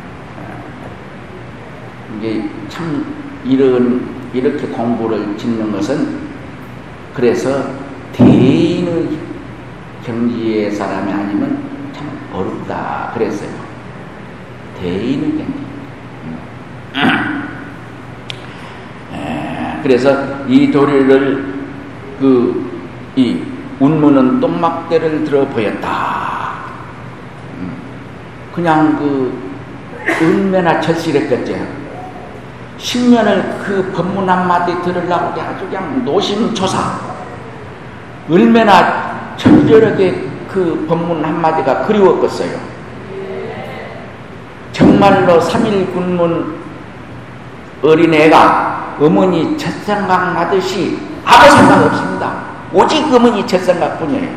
어, 이게 참 이런, 이렇게 공부를 짓는 것은 그래서 대인의 경지의 사람이 아니면 참 어렵다 그랬어요. 대인의 경지. 음. 그래서 이 도리를 그 이 운무는 똥막대를 들어 보였다. 음. 그냥 그 은매나 절실했겠죠. 10년을 그 법문 한마디 들으려고 아주 그냥 노심초사. 얼마나 절절하게 그 법문 한마디가 그리웠겠어요. 정말로 3일 군문 어린애가 어머니 첫 생각 나듯이 아무 생각 없습니다. 오직 어머니 첫 생각 뿐이에요.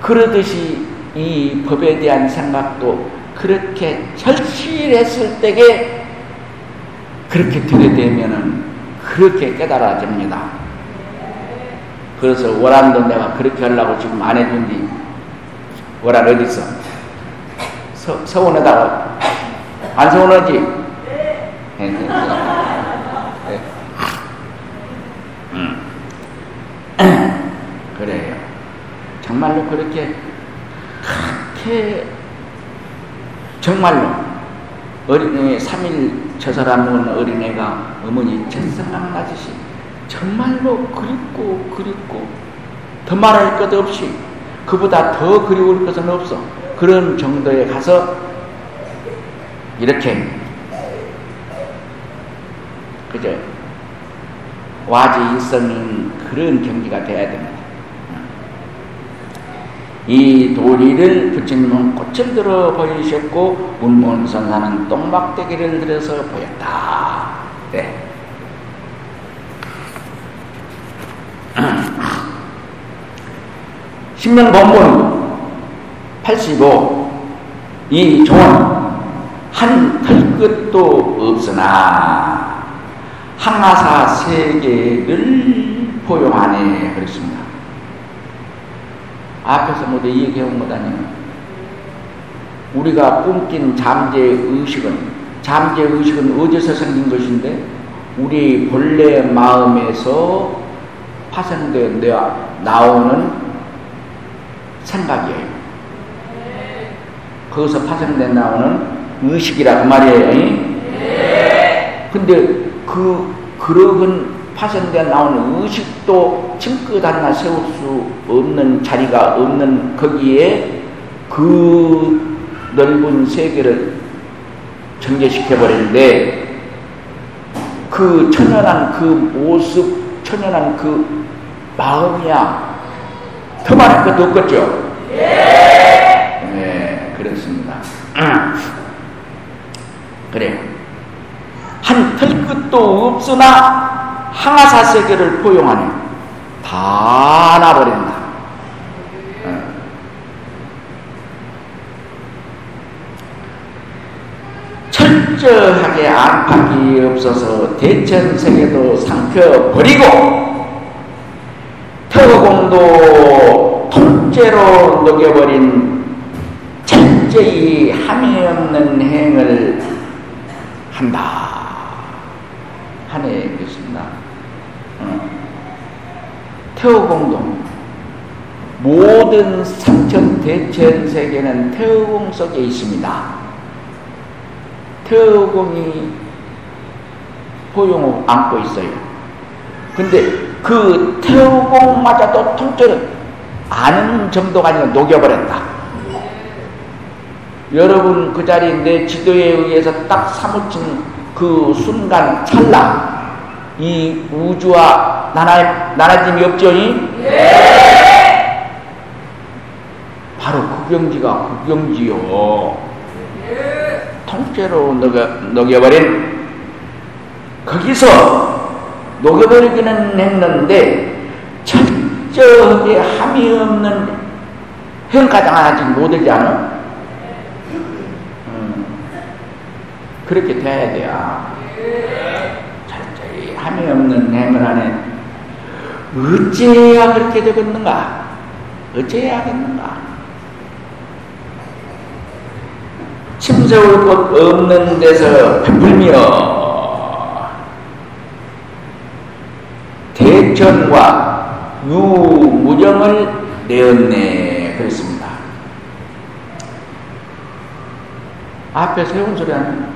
그러듯이 이 법에 대한 생각도 그렇게 절실했을 때에 그렇게 들여대면은 그렇게 깨달아집니다. 그래서 월안도 내가 그렇게 하려고 지금 안 해준디 월안 어디 있어? 서, 서원에다가 안 서원하지? 네. 네. 그래요. 정말로 그렇게 그렇게 정말로 어린애 3일 저 사람은 어린애가 어머니 첫사랑 맞으시 정말로 그립고 그립고 더 말할 것 없이 그보다 더 그리울 것은 없어 그런 정도에 가서 이렇게 그죠 와지 일성인 그런 경지가 돼야 됩니다. 이 도리를 부처님은 꽃을 들어 보이셨고 문문선사는 똥막대기를 들어서 보였다. 네. 신명 본문 85. 이 종은 한 털끝도 없으나 항아사 세계를 포용하네 그랬습니다. 앞에서 모두 얘기해온 것 아니에요. 우리가 꿈낀 잠재 의 식은 잠재 의 식은 어디서 생긴 것인데 우리 본래 마음에서 파생되어 나오는 생각이에요. 거기서 파생돼 나오는 의식이라 그 말이에요. 근데 그 그러한 파생돼 나오는 의식도 층끝 하나 세울 수 없는 자리가 없는 거기에 그 넓은 세계를 전개시켜버리는데 그 천연한 그 모습, 천연한 그 마음이야. 더 많은 것도 없겠죠? 예. 네, 그렇습니다. 그래요. 한 털끝도 없으나 항아사 세계를 포용하네. 다 나버린다. 철저하게 안팎이 없어서 대천세계도 삼켜버리고 터공도 통째로 녹여버린 철저히 함이 없는 행을 한다. 하네 그렇습니다. 어. 태호공동 모든 삼천 대천 세계는 태호공 속에 있습니다. 태어공이 포용을 안고 있어요. 근데 그 태어공마저도 통째로 아는 정도가 아니라 녹여버렸다. 여러분 그 자리에 내 지도에 의해서 딱 사무친 그 순간 찰나 이 우주와 나나, 나라짐이 없죠? 예! 바로 그 경지가 그 경지요. 통째로 녹여, 녹여버린 거기서 녹여버리기는 했는데 철저하게 함이 없는 형가장 아직 못되지 않아? 음, 그렇게 돼야 돼요. 철저히 함이 없는 행을 하네. 어째야 그렇게 되겠는가? 어째야 하겠는가? 침세울 곳 없는 데서 베풀며 대천과 유무정을 내었네 그랬습니다. 앞에 세운 소리 하는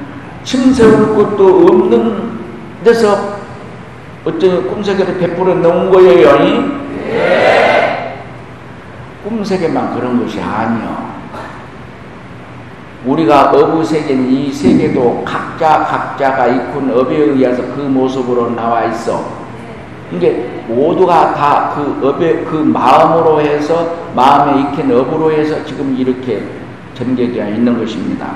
침세울 곳도 없는 데서 어쩌 꿈세계를 베풀어 놓은 거예요. 네. 꿈세계만 그런 것이 아니요. 우리가 어부 세계는 이 세계도 각자 각자가 입은 업에 의해서 그 모습으로 나와 있어. 이게 모두가 다 그 업의 그 마음으로 해서 마음에 익힌 업으로 해서 지금 이렇게 전개되어 있는 것입니다.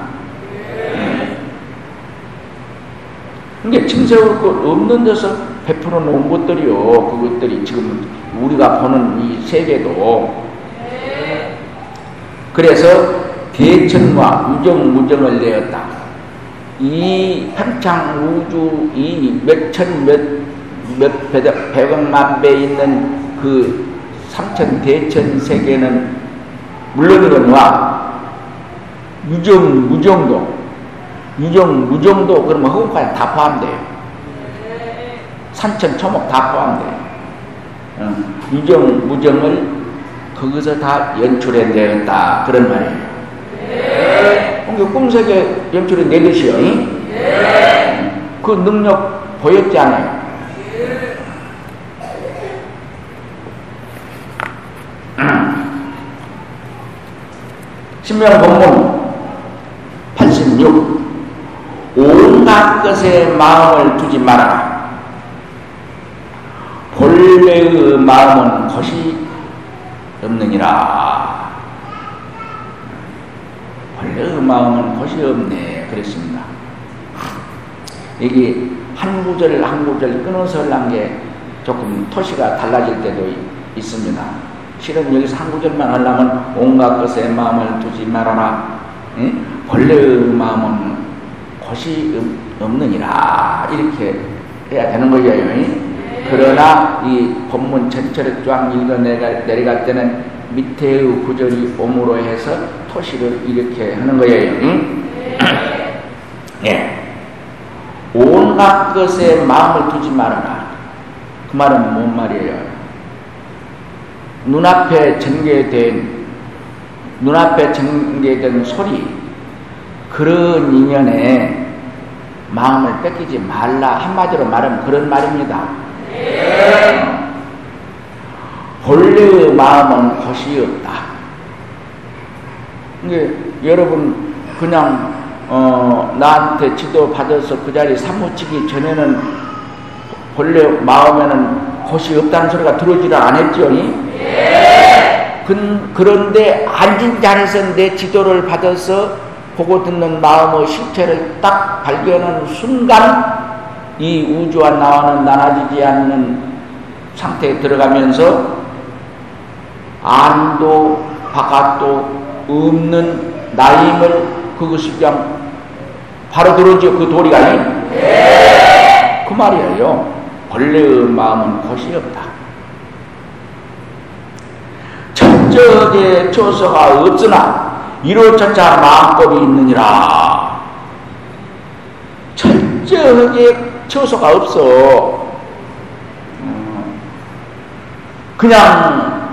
이게 침세울 것 없는 데서 베풀어 놓은 것들이요. 그것들이 지금 우리가 보는 이 세계도 그래서 대천과 유정, 무정을 내었다. 이 평창 우주 이 몇천 몇, 몇 백억만 배 있는 그 삼천 대천 세계는 물론이거니와 유정, 무정도 유정, 무정도 그러면 허공까지 다 포함돼요. 삼천 초목 다 포함돼요. 어, 유정, 무정을 거기서 다 연출해 내었다. 그런 말이에요. 그 꿈속에 연출이 내듯이요. 예. 그 능력 보였지 않아요? 신명 본문 86 온갖 것에 마음을 두지 말아라. 본래의 마음은 것이 없느니라. 원래 마음은 것이 없네 그랬습니다. 여기 한 구절 한 구절 끊어서 하려는 게 조금 토시가 달라질 때도 있습니다. 실은 여기서 한 구절만 하려면 온갖 것에 마음을 두지 말아라. 응? 본래의 마음은 것이 없느니라 이렇게 해야 되는 거예요. 그러나 이 본문 전체를 쫙 읽어 내려갈 때는 밑에의 구절이 옴으로 해서 토시를 이렇게 하는 거예요. 응? 예. 온갖 것에 마음을 두지 말아라. 그 말은 뭔 말이에요? 눈앞에 전개된 눈앞에 전개된 소리 그런 인연에 마음을 뺏기지 말라 한마디로 말하면 그런 말입니다. 본래의 마음은 것이 없다. 근데 여러분 그냥 어, 나한테 지도 받아서 그 자리 사무치기 전에는 본래 마음에는 곳이 없다는 소리가 들어오지를 않았죠. 예. 그, 그런데 앉은 자리에서 내 지도를 받아서 보고 듣는 마음의 실체를 딱 발견하는 순간 이 우주와 나와는 나눠지지 않는 상태에 들어가면서 안도 바깥도 없는 나임을 그것이 그냥 바로 들어오죠. 그 도리가. 네. 그 말이에요. 본래의 마음은 곳이 없다. 천적의 처소가 없으나 이로저차 마음법이 있느니라. 철저하게 처소가 없어. 음, 그냥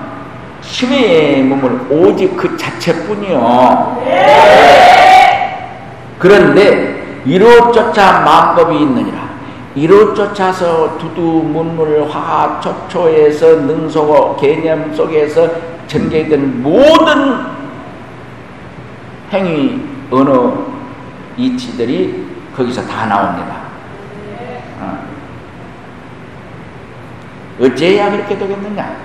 힘의 몸을 오직 그 자체뿐이요. 그런데 이로 쫓아 마법이 있느니라. 이로 쫓아서 두두 문물 화하 초초에서 능소 개념 속에서 전개된 모든 행위 언어 이치들이 거기서 다 나옵니다. 어. 어째야 그렇게 되겠느냐?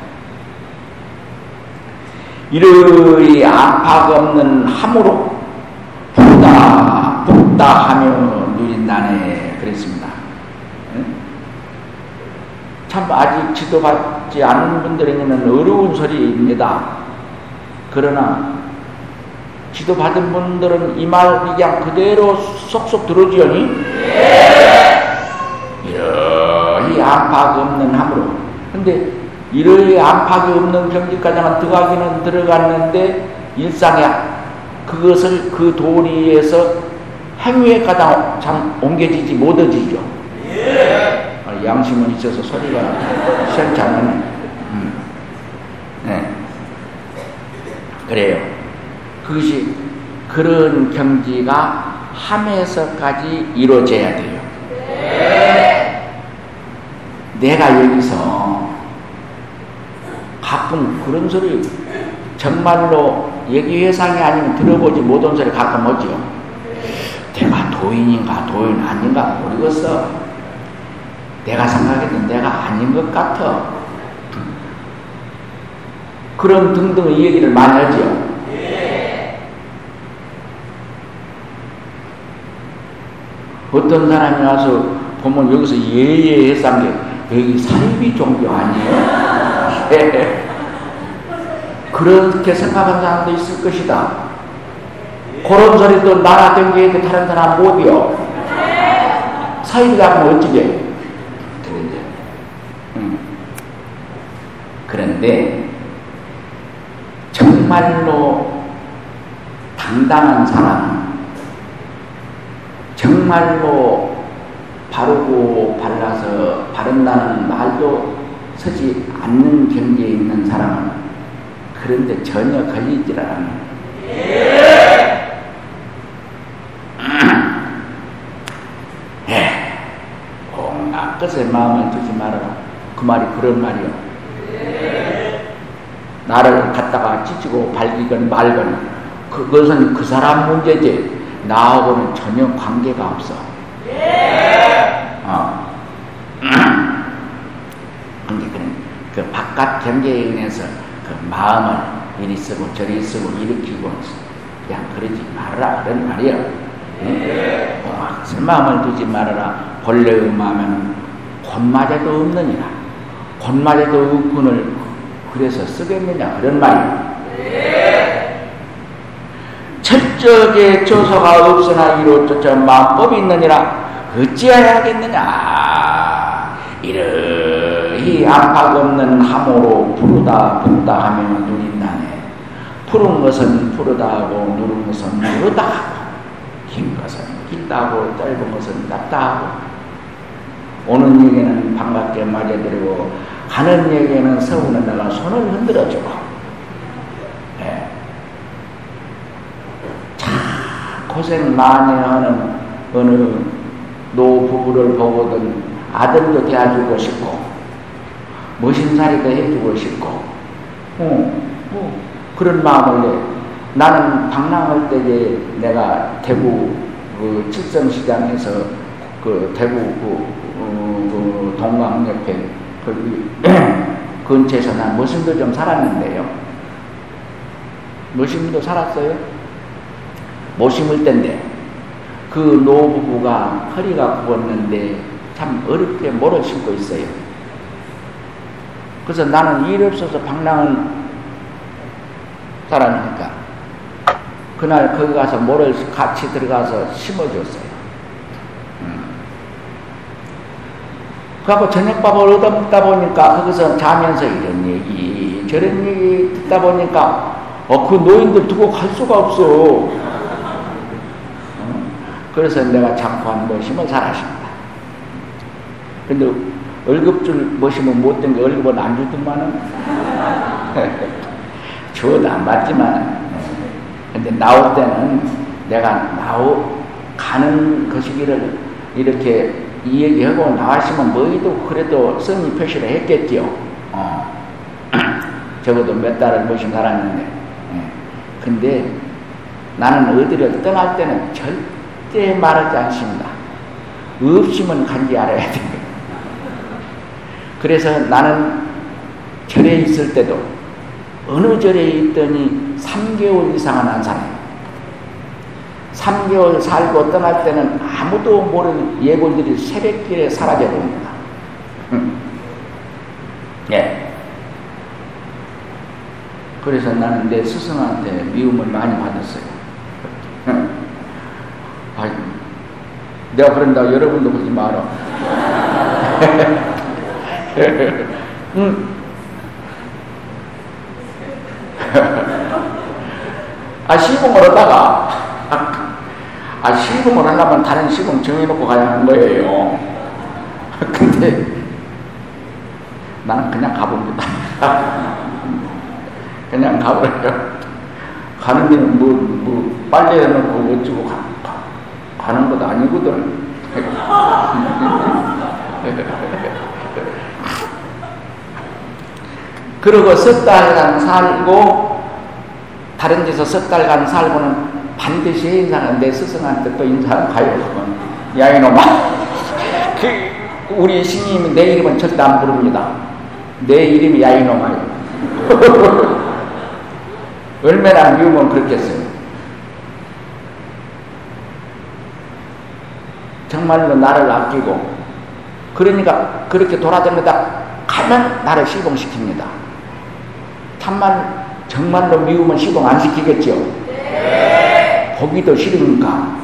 이르이 안팎 없는 함으로 붓다 붓다 하며 누린다네 그랬습니다. 참 아직 지도받지 않은 분들에게는 어려운 소리입니다. 그러나 지도받은 분들은 이 말 그냥 그대로 쏙쏙 들어주니 이러이 안팎 없는 함으로 근데 이러이 안팎이 없는 경지까지만 들어가기는 들어갔는데 일상에 그것을 그 도리에서 행위에 가장 장 옮겨지지 못해지죠. 예. 양심은 있어서 소리가 시원치 않네. 음. 네. 그래요. 그것이 그런 경지가 함에서까지 이루어져야 돼요. 예. 내가 여기서 가끔 그런 소리 정말로 얘기회상이 아니면 들어보지 못한 소리 가끔 오죠. 내가 도인인가 도인 아닌가 모르겠어. 내가 생각해도 내가 아닌 것 같아. 그런 등등의 얘기를 많이 하죠. 어떤 사람이 와서 보면 여기서 예예해서 한게 여기 사이비 종교 아니에요? 그렇게 생각하는 사람도 있을 것이다. 그런 소리도 나라 경계에 다른 사람 못이요. 사이비가 하면 어찌게? 그런데, 음. 그런데 정말로 당당한 사람, 정말로 바르고 발라서 바른다는 말도 서지 않는 경계에 있는 사람은 그런데 전혀 걸리질 않아요. 예. 온갖 것에 마음을 두지 말아라. 그 말이 그런 말이요. 나를 갖다가 찢고 발기건 말건 그것은 그 사람 문제지 나하고는 전혀 관계가 없어. 어. 그 바깥 경계에 의해서 그 마음을 이리 쓰고 저리 쓰고 일으키고 그냥 그러지 말아라 그런 말이에요. 네. 어, 마음을 두지 말아라. 본래의 마음에는 곤마제도 없느니라. 곤마제도 없군을 그래서 쓰겠느냐 그런 말이에요. 철저하게 조서가 없으나 이로저저 마법이 있느니라 어찌하야겠느냐 이런 이 안팎 없는 함으로 푸르다 붓다 하면 누린다네. 푸른 것은 푸르다 하고 누른 것은 누르다 하고 긴 것은 길다 하고 짧은 것은 짧다 하고 오는 얘기는 반갑게 맞아들이고 가는 얘기는 서우는 내가 손을 흔들어주고 네. 참 고생 많이 하는 어느 노부부를 보거든 아들도 대해주고 싶고 머신살이도 해주고 싶고, 어, 어, 그런 마음을 내. 나는 방랑할 때에 내가 대구 그 칠성시장에서 그 대구 그, 어, 그 동강 옆에 그 근처에서 난 머신도 좀 살았는데요. 머신도 살았어요. 못 심을 때인데 그 노부부가 허리가 굽었는데 참 어렵게 모를 심고 있어요. 그래서 나는 일 없어서 방랑은 사람이니까 그날 거기 가서 모를 같이 들어가서 심어줬어요. 음. 그래갖고 저녁밥을 얻어먹다 보니까 거기서 자면서 이런 얘기 저런 얘기 듣다 보니까 어, 그 노인들 두고 갈 수가 없어. 어? 그래서 내가 자꾸 한 것이면 잘하십니다. 근데 월급 줄 모시면 못된 게 월급은 안 주더만은 줘도 안 받지만 근데 나올 때는 내가 나오 가는 것이기를 이렇게 이 얘기하고 나왔으면 뭐이도 그래도 성의 표시를 했겠죠. 어. 적어도 몇 달을 모신 살았는데. 예. 근데 나는 어디를 떠날 때는 절대 말하지 않습니다. 없으면 간지 알아야 돼요. 그래서 나는 절에 있을 때도 어느 절에 있더니 3개월 이상은 안 살아요. 3개월 살고 떠날 때는 아무도 모르는 예골들이 새벽길에 사라져 버립니다. 예. 그래서 나는 내 스승한테 미움을 많이 받았어요. 아이, 내가 그런다고 여러분도 그러지 마라. 응. 아, 시공을 하다가, 아, 시공을 하려면 다른 시공 정해놓고 가야 하는 거예요. 근데, 나는 그냥 가봅니다. 그냥 가버려요. 가는 데는 뭐, 뭐, 빨리 해놓고 어쩌고 가, 가는 것도 아니거든. 그러고 석 달간 살고 다른 데서 석 달간 살고는 반드시 인사는 내 스승한테 또 인사를 가요. 야 이놈아 그 우리 스님이 내 이름은 절대 안 부릅니다. 내 이름이 야 이놈아요. 얼마나 미우면 그렇겠어요. 정말로 나를 아끼고 그러니까 그렇게 돌아다니다 가면 나를 시봉시킵니다. 참말 정말로 미우면 시동 안 시키겠죠? 네. 보기도 싫으니까.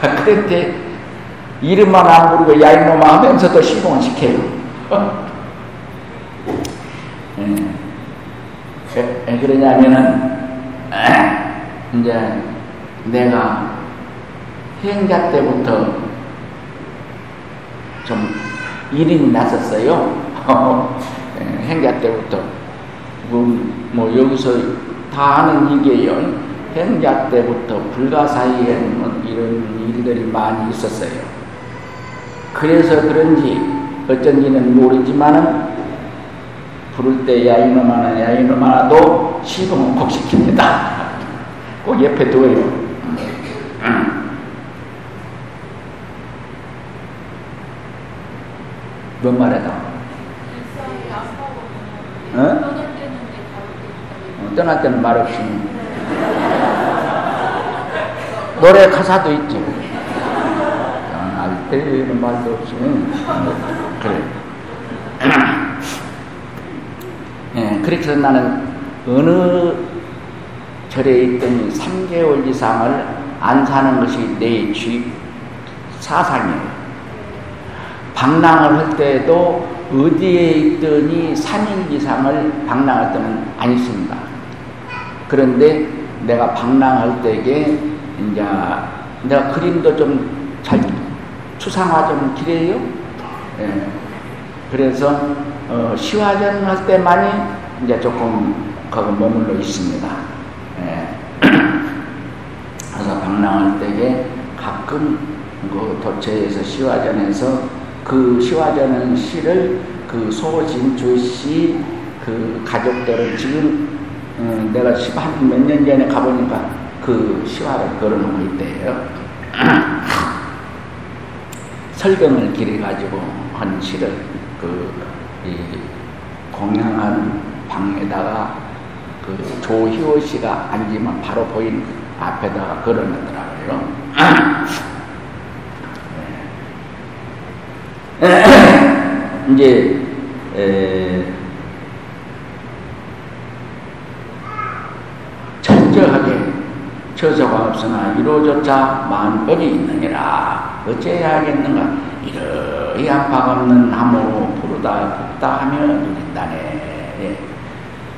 그런데 이름만 안 부르고 야 이놈아 하면서도 시동을 시켜요. 예. 왜 그러냐면은 이제 내가 행자 때부터 좀 이름이 났었어요. 예, 행자 때부터 뭐, 뭐 여기서 다 아는 얘기예요. 행자 때부터 불가 사이에 뭐 이런 일들이 많이 있었어요. 그래서 그런지 어쩐지는 모르지만은 부를 때 야이놈 나 야이놈 하나도 시동은 꼭 시킵니다. 꼭 옆에 두어요. 뭔 말이다? 어? 떠날 때는 말없이 노래 가사도 있지 떠날 때는 말도 없이 그래 예, 그렇게 나는 어느 절에 있더니 3개월 이상을 안 사는 것이 내 주입 사상이에요. 방랑을 할 때도 어디에 있더니 3일 이상을 방랑할 때는 안 있습니다. 그런데 내가 방랑할 때에 이제 내가 그림도 좀 잘 추상화 좀 기래요. 예. 그래서 어, 시화전 할 때만이 이제 조금 거기 머물러 있습니다. 예. 그래서 방랑할 때에 가끔 그 도처에서 시화전에서 그 시화전은 시를 그 소진주 씨 그 가족들은 지금 음, 내가 한몇 년 전에 가보니까 그 시화를 걸어놓고 있대요. 설경을 기려가지고 한 시를 그, 이, 공양한 방에다가 그 조희호 씨가 앉으면 바로 보인 앞에다가 걸어놨더라고요. 네. 이제, 에, 철저하게 처소가 없으나 이로조차 만법이 있느니라. 어째야 하겠는가? 이러이 안팎 없는 나무로 부르다 굽다 하며 누린다네. 예.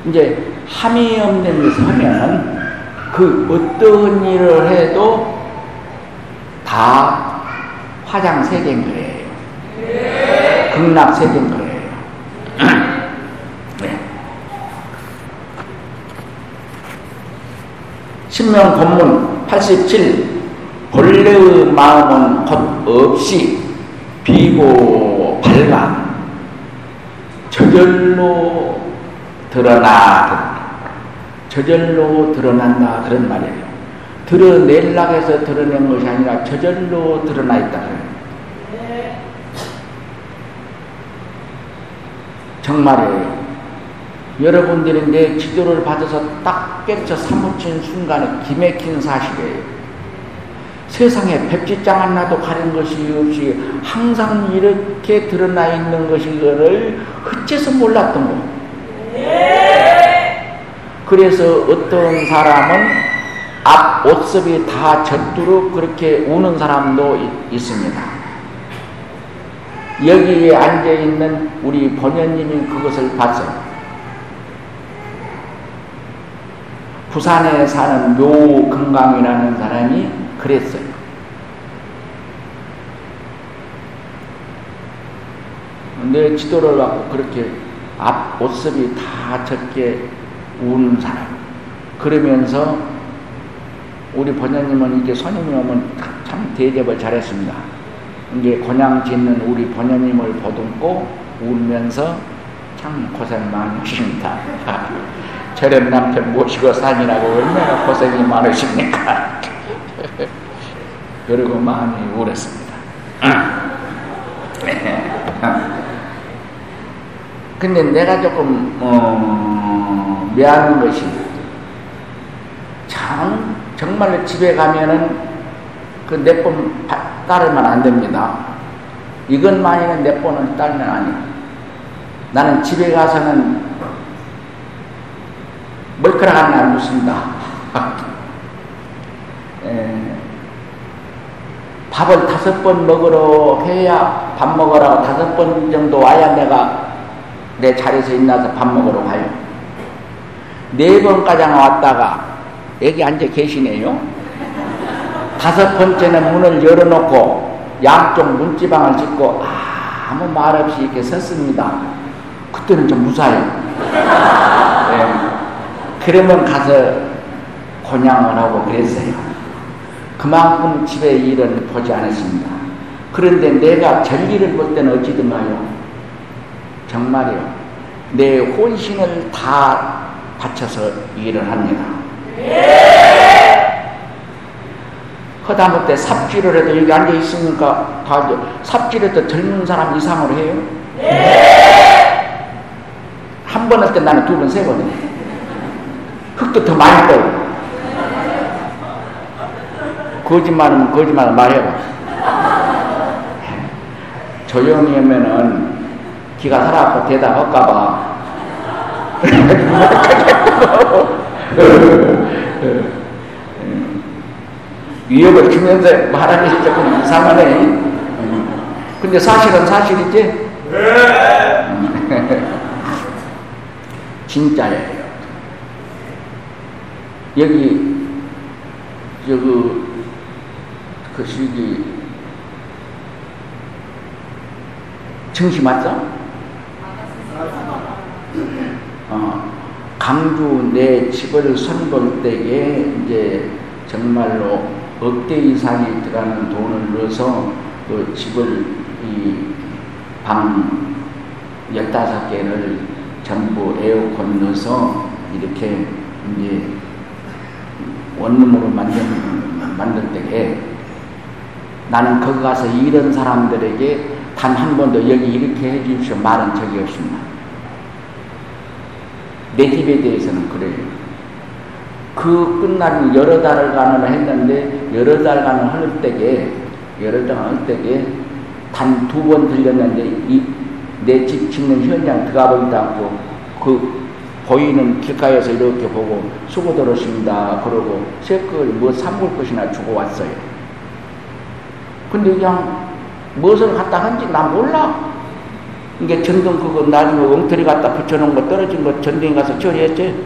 이제 함이 없는 것을 하면 그 어떤 일을 해도 다 화장세계인 거예요. 극락세계인 거예요 신명 본문 87 본래의 마음은 곧 없이 비고 밝아 저절로 드러나 저절로 드러난다 그런 말이에요. 드러낼락 해서 드러낸 것이 아니라 저절로 드러나 있다 정말이에요. 여러분들이 내 지도를 받아서 딱 깨쳐 사무친 순간에 기맥힌 사실이에요. 세상에 백지장 하나도 가린 것이 없이 항상 이렇게 드러나 있는 것이 거를 어째서 몰랐던 거. 그래서 어떤 사람은 앞 옷섭이 다 젖도록 그렇게 우는 사람도 있습니다. 여기에 앉아 있는 우리 본연님이 그것을 봤어요. 부산에 사는 묘건강이라는 사람이 그랬어요. 내 지도를 갖고 그렇게 앞 옷섭이 다 적게 우는 사람. 그러면서 우리 번연님은 이게 손님이 오면 참 대접을 잘했습니다. 이제 곤양 짓는 우리 번연님을 보듬고 울면서 참 고생 많으십니다. 저런 남편 모시고 사니라고 얼마나 고생이 많으십니까? 그리고 마음이 울었습니다. 근데 내가 조금 어, 미안한 것이 참 정말 집에 가면은 그 내폰 따르면 안 됩니다. 이것만이는 내폰을 따르면 아니. 나는 집에 가서는 멀크락 하나 묻습니다. 밥을 다섯 번 먹으러 해야 밥 먹으라고 다섯 번 정도 와야 내가 내 자리에서 일어나서 밥 먹으러 가요. 네 번까지 왔다가 여기 앉아 계시네요. 다섯 번째는 문을 열어놓고 양쪽 문지방을 짓고 아무 말 없이 이렇게 섰습니다. 그때는 좀 무사해요. 네. 그러면 가서 곤양을 하고 그랬어요. 그만큼 집에 일은 보지 않았습니다. 그런데 내가 전리를 볼 때는 어찌든가요. 정말이요. 내 혼신을 다 바쳐서 일을 합니다. 허다못해 삽질을 해도 여기 앉아 있으니까 다 삽질해도 젊은 사람 이상으로 해요. 한번 할 때 나는 두 번, 세 번 해. 흙도 더 많이 떠요. 거짓말하면 거짓말 말해봐. 조용히 하면은 기가 살아갖고 대답할까봐. 위협을 주면서 말하는 게 조금 이상하네. 근데 사실은 사실이지? 진짜예요. 여기 저그 그 시기 정시 맞죠? 어, 강주 내 집을 선볼 때에 이제 정말로 억대 이상이 들어가는 돈을 넣어서 그 집을 이방 15개를 전부 에어컨 넣어서 이렇게 이제 원룸으로 만든, 만들 때에 나는 거기 가서 이런 사람들에게 단 한 번도 여기 이렇게 해 주십시오 말한 적이 없습니다. 내 집에 대해서는 그래요. 그 끝나는 여러 달간을 했는데 여러 달간을 할 때에 여러 달간 할 때에 단 두 번 들렸는데 내 집 짓는 현장 들어가 보지도 않고 그 보이는 길가에서 이렇게 보고 수고 들었습니다. 그러고 새걸 뭐 삼볼 것이나 주고 왔어요. 근데 그냥 무엇을 갖다 한지 나 몰라. 이게 전등 그거 나중에 엉터리 갖다 붙여놓은 거 떨어진 거 전등에 가서 처리했지.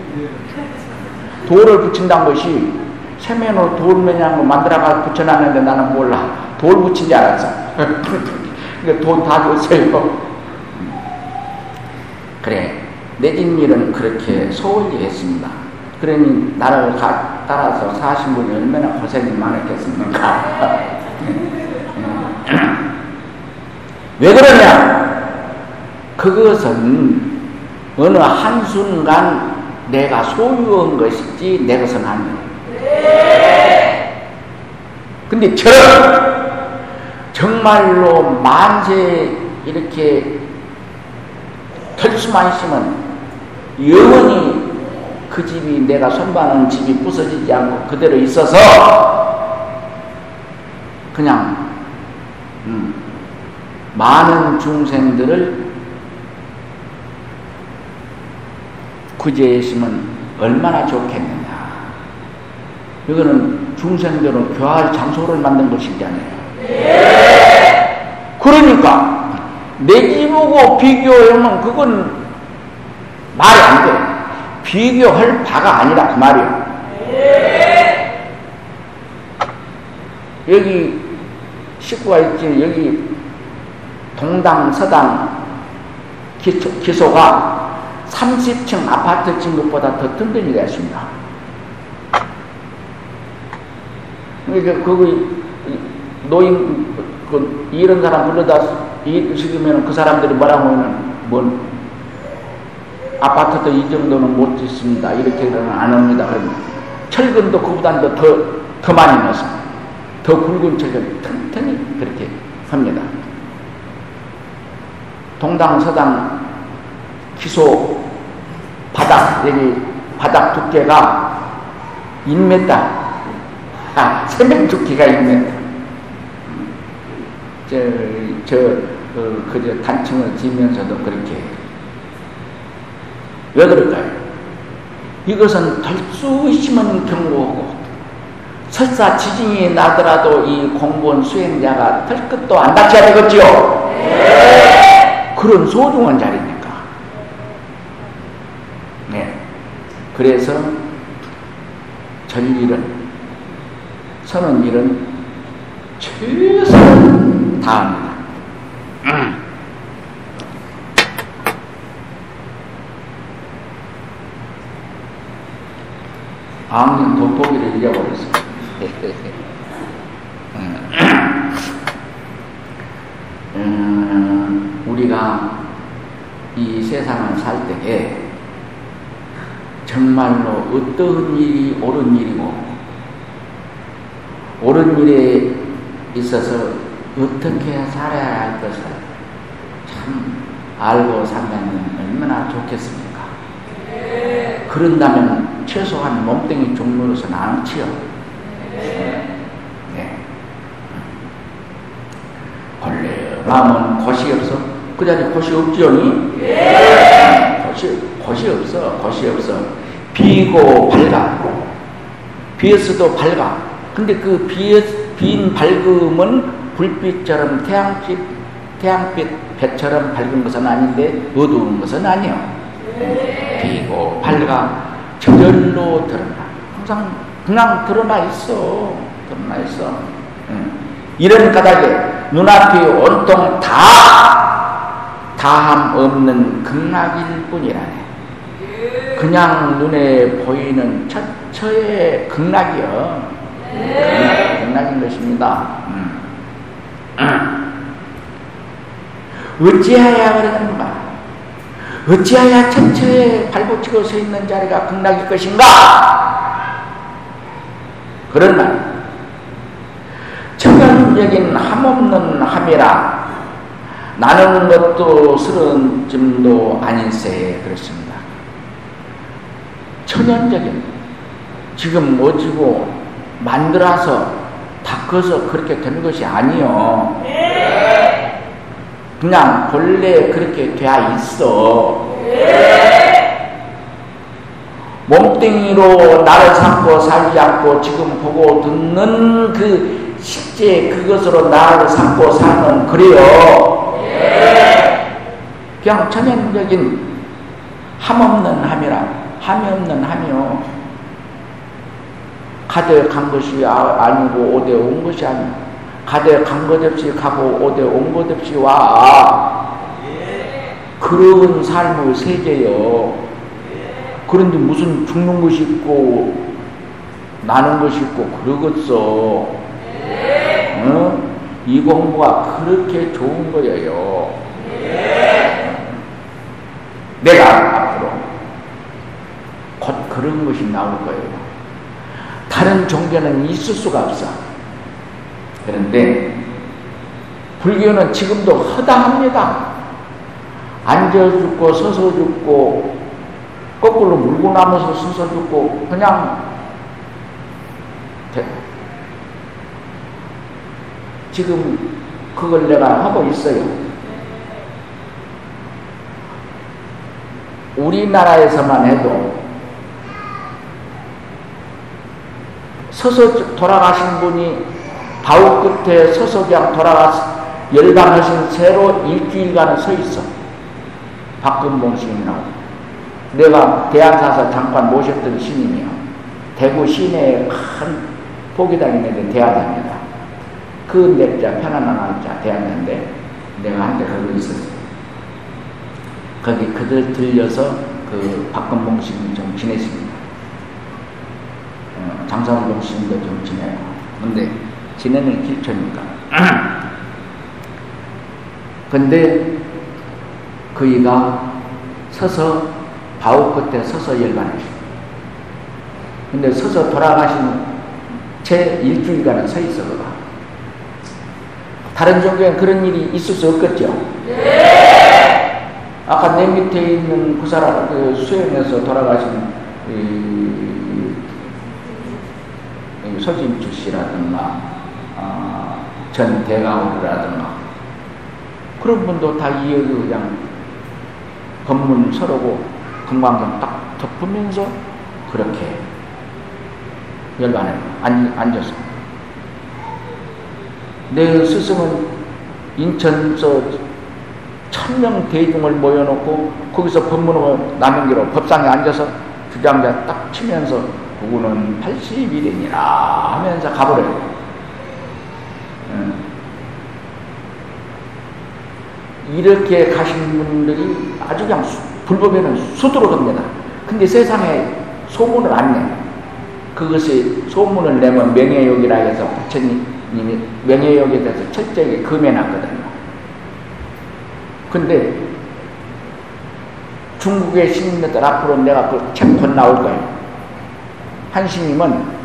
돌을 붙인다는 것이 세면으로 돌면이한 만들어가 붙여놨는데 나는 몰라. 돌 붙인 줄 알았어. 그러니까 돈다 줬어요. 그래. 내집 일은 그렇게 소홀히 했습니다. 그러니 나를 가, 따라서 사신 분이 얼마나 고생이 많았겠습니까? 왜 그러냐? 그것은 어느 한순간 내가 소유한 것이지 내 것은 아니에요. 근데 저런 정말로 만세 이렇게 털 수만 있으면 영원히 그 집이 내가 선반한 집이 부서지지 않고 그대로 있어서 그냥 음, 많은 중생들을 구제했으면 얼마나 좋겠느냐. 이거는 중생들은 교할 장소를 만든 것이잖아요. 그러니까 내 집하고 비교하면 그건 말이 안 돼. 비교할 바가 아니라 그 말이야. 여기 식구가 있지, 여기 동당, 서당 기소, 기소가 30층 아파트 진급보다 더 든든히 됐습니다. 그러니까 그거 노인 그 이런 사람 불러다 이 시키면 그 사람들이 뭐라고 하면 뭔 아파트도 이 정도는 못 짓습니다. 이렇게는 안 합니다. 그러면 철근도 그보다도 더, 더 많이 넣어서 더 굵은 철근 튼튼히 그렇게 합니다. 동당, 서당, 기소, 바닥, 여기 바닥 두께가 1m, 아, 세면 두께가 1m. 저, 저, 그, 그저 단층을 지면서도 그렇게 왜 그럴까요? 이것은 덜수 심은 경고고 설사 지진이 나더라도 이 공무원 수행자가 털 끝도 안 닥쳐야 되겠지요? 네. 그런 소중한 자리니까. 네. 그래서 전일은, 선은 일은 최선을 다합니다. 음. 악는 돋보기를 잃어버렸어. 음, 우리가 이 세상을 살 때에 정말로 어떤 일이 옳은 일이고 옳은 일에 있어서 어떻게 살아야 할 것을 참 알고 살면 얼마나 좋겠습니까? 그런다면 최소한 몸뚱이 종로로서는 않지요. 네. 원래 마음은 것이 없어. 그 자리에 것이 없지요? 네. 것이, 것이 없어. 것이 없어. 비고 밝아. 비었어도 밝아. 근데 그 비에, 빈 밝음은 불빛처럼 태양빛, 태양빛 배처럼 밝은 것은 아닌데 어두운 것은 아니요. 비고 밝아 저절로 드러나. 항상 그냥 드러나 있어. 드러나 있어. 응. 이런 까닭에 눈앞이 온통 다 다함 없는 극락일 뿐이라네. 그냥 눈에 보이는 처처의 극락이요. 극락, 극락인 것입니다. 음. 어찌하여 그러는가? 어찌하여 천처에 발붙이고 서 있는 자리가 극락일 것인가? 그런 말. 천연적인 함없는 함이라 나는 것도 스러짐도 아닌세 그렇습니다. 천연적인 지금 어찌고 만들어서 닦아서 그렇게 되는 것이 아니요. 그냥 본래 그렇게 되어 있어. 몸뚱이로 나를 삼고 살지 않고 지금 보고 듣는 그 실제 그것으로 나를 삼고 사는 그래요. 그냥 천연적인 함없는 함이라 함이 없는 함이요. 가대 간 것이 아, 아니고 오대 온 것이 아니고 가대 간것 없이 가고 오대 온것 없이 와. 그런 삶의 세계요. 그런데 무슨 죽는 것이 있고 나는 것이 있고 그러겠어. 응? 이 공부가 그렇게 좋은 거예요. 내가 앞으로 곧 그런 것이 나올 거예요. 다른 종교는 있을 수가 없어. 그런데 불교는 지금도 허다합니다. 앉아 죽고 서서 죽고 거꾸로 물고 나면서 서서 죽고 그냥 지금 그걸 내가 하고 있어요. 우리나라에서만 해도 서서 돌아가신 분이 바우 끝에 서서 그냥 돌아가서 열반하신 새로 일주일간을 서 있어. 박근봉 스님이라고. 내가 대한사서 잠깐 모셨던 스님이야. 대구 시내에 큰 포기당 있는데 대한사입니다. 그 넷자 편안한 한자 대한사인데 내가 한때 거기 있었어. 거기 그들 들려서 그 박근봉 스님이 좀 지냈습니다. 장사운동 스님도 좀 지내고. 근데 지내는 길초니까. 근데 그이가 서서 바우 끝에 서서 열반했어. 근데 서서 돌아가신 채 일주일간은 서 있어 그가. 다른 종교엔 그런 일이 있을 수 없겠죠? 네. 아까 내 밑에 있는 그 사람, 그 수행에서 돌아가신 서진주 씨라든가 어, 전 대가오라든가 그런 분도 다 이어서 그냥 건문 서로고 금강경 딱 덮으면서 그렇게 열반에 앉아서 내 스승은 인천서 천명 대중을 모여놓고 거기서 법문을 남은기로 법상에 앉아서 주장자 딱 치면서 그거는 80일이니라 하면서 가버려요. 이렇게 가신 분들이 아주 그냥 불법에는 수두로 갑니다. 근데 세상에 소문을 안 내. 그것이 소문을 내면 명예욕이라 해서 부처님이 명예욕에 대해서 철저하게 금해놨거든요. 근데 중국의 신인들 앞으로 내가 그책곧 나올 거예요. 한 스님은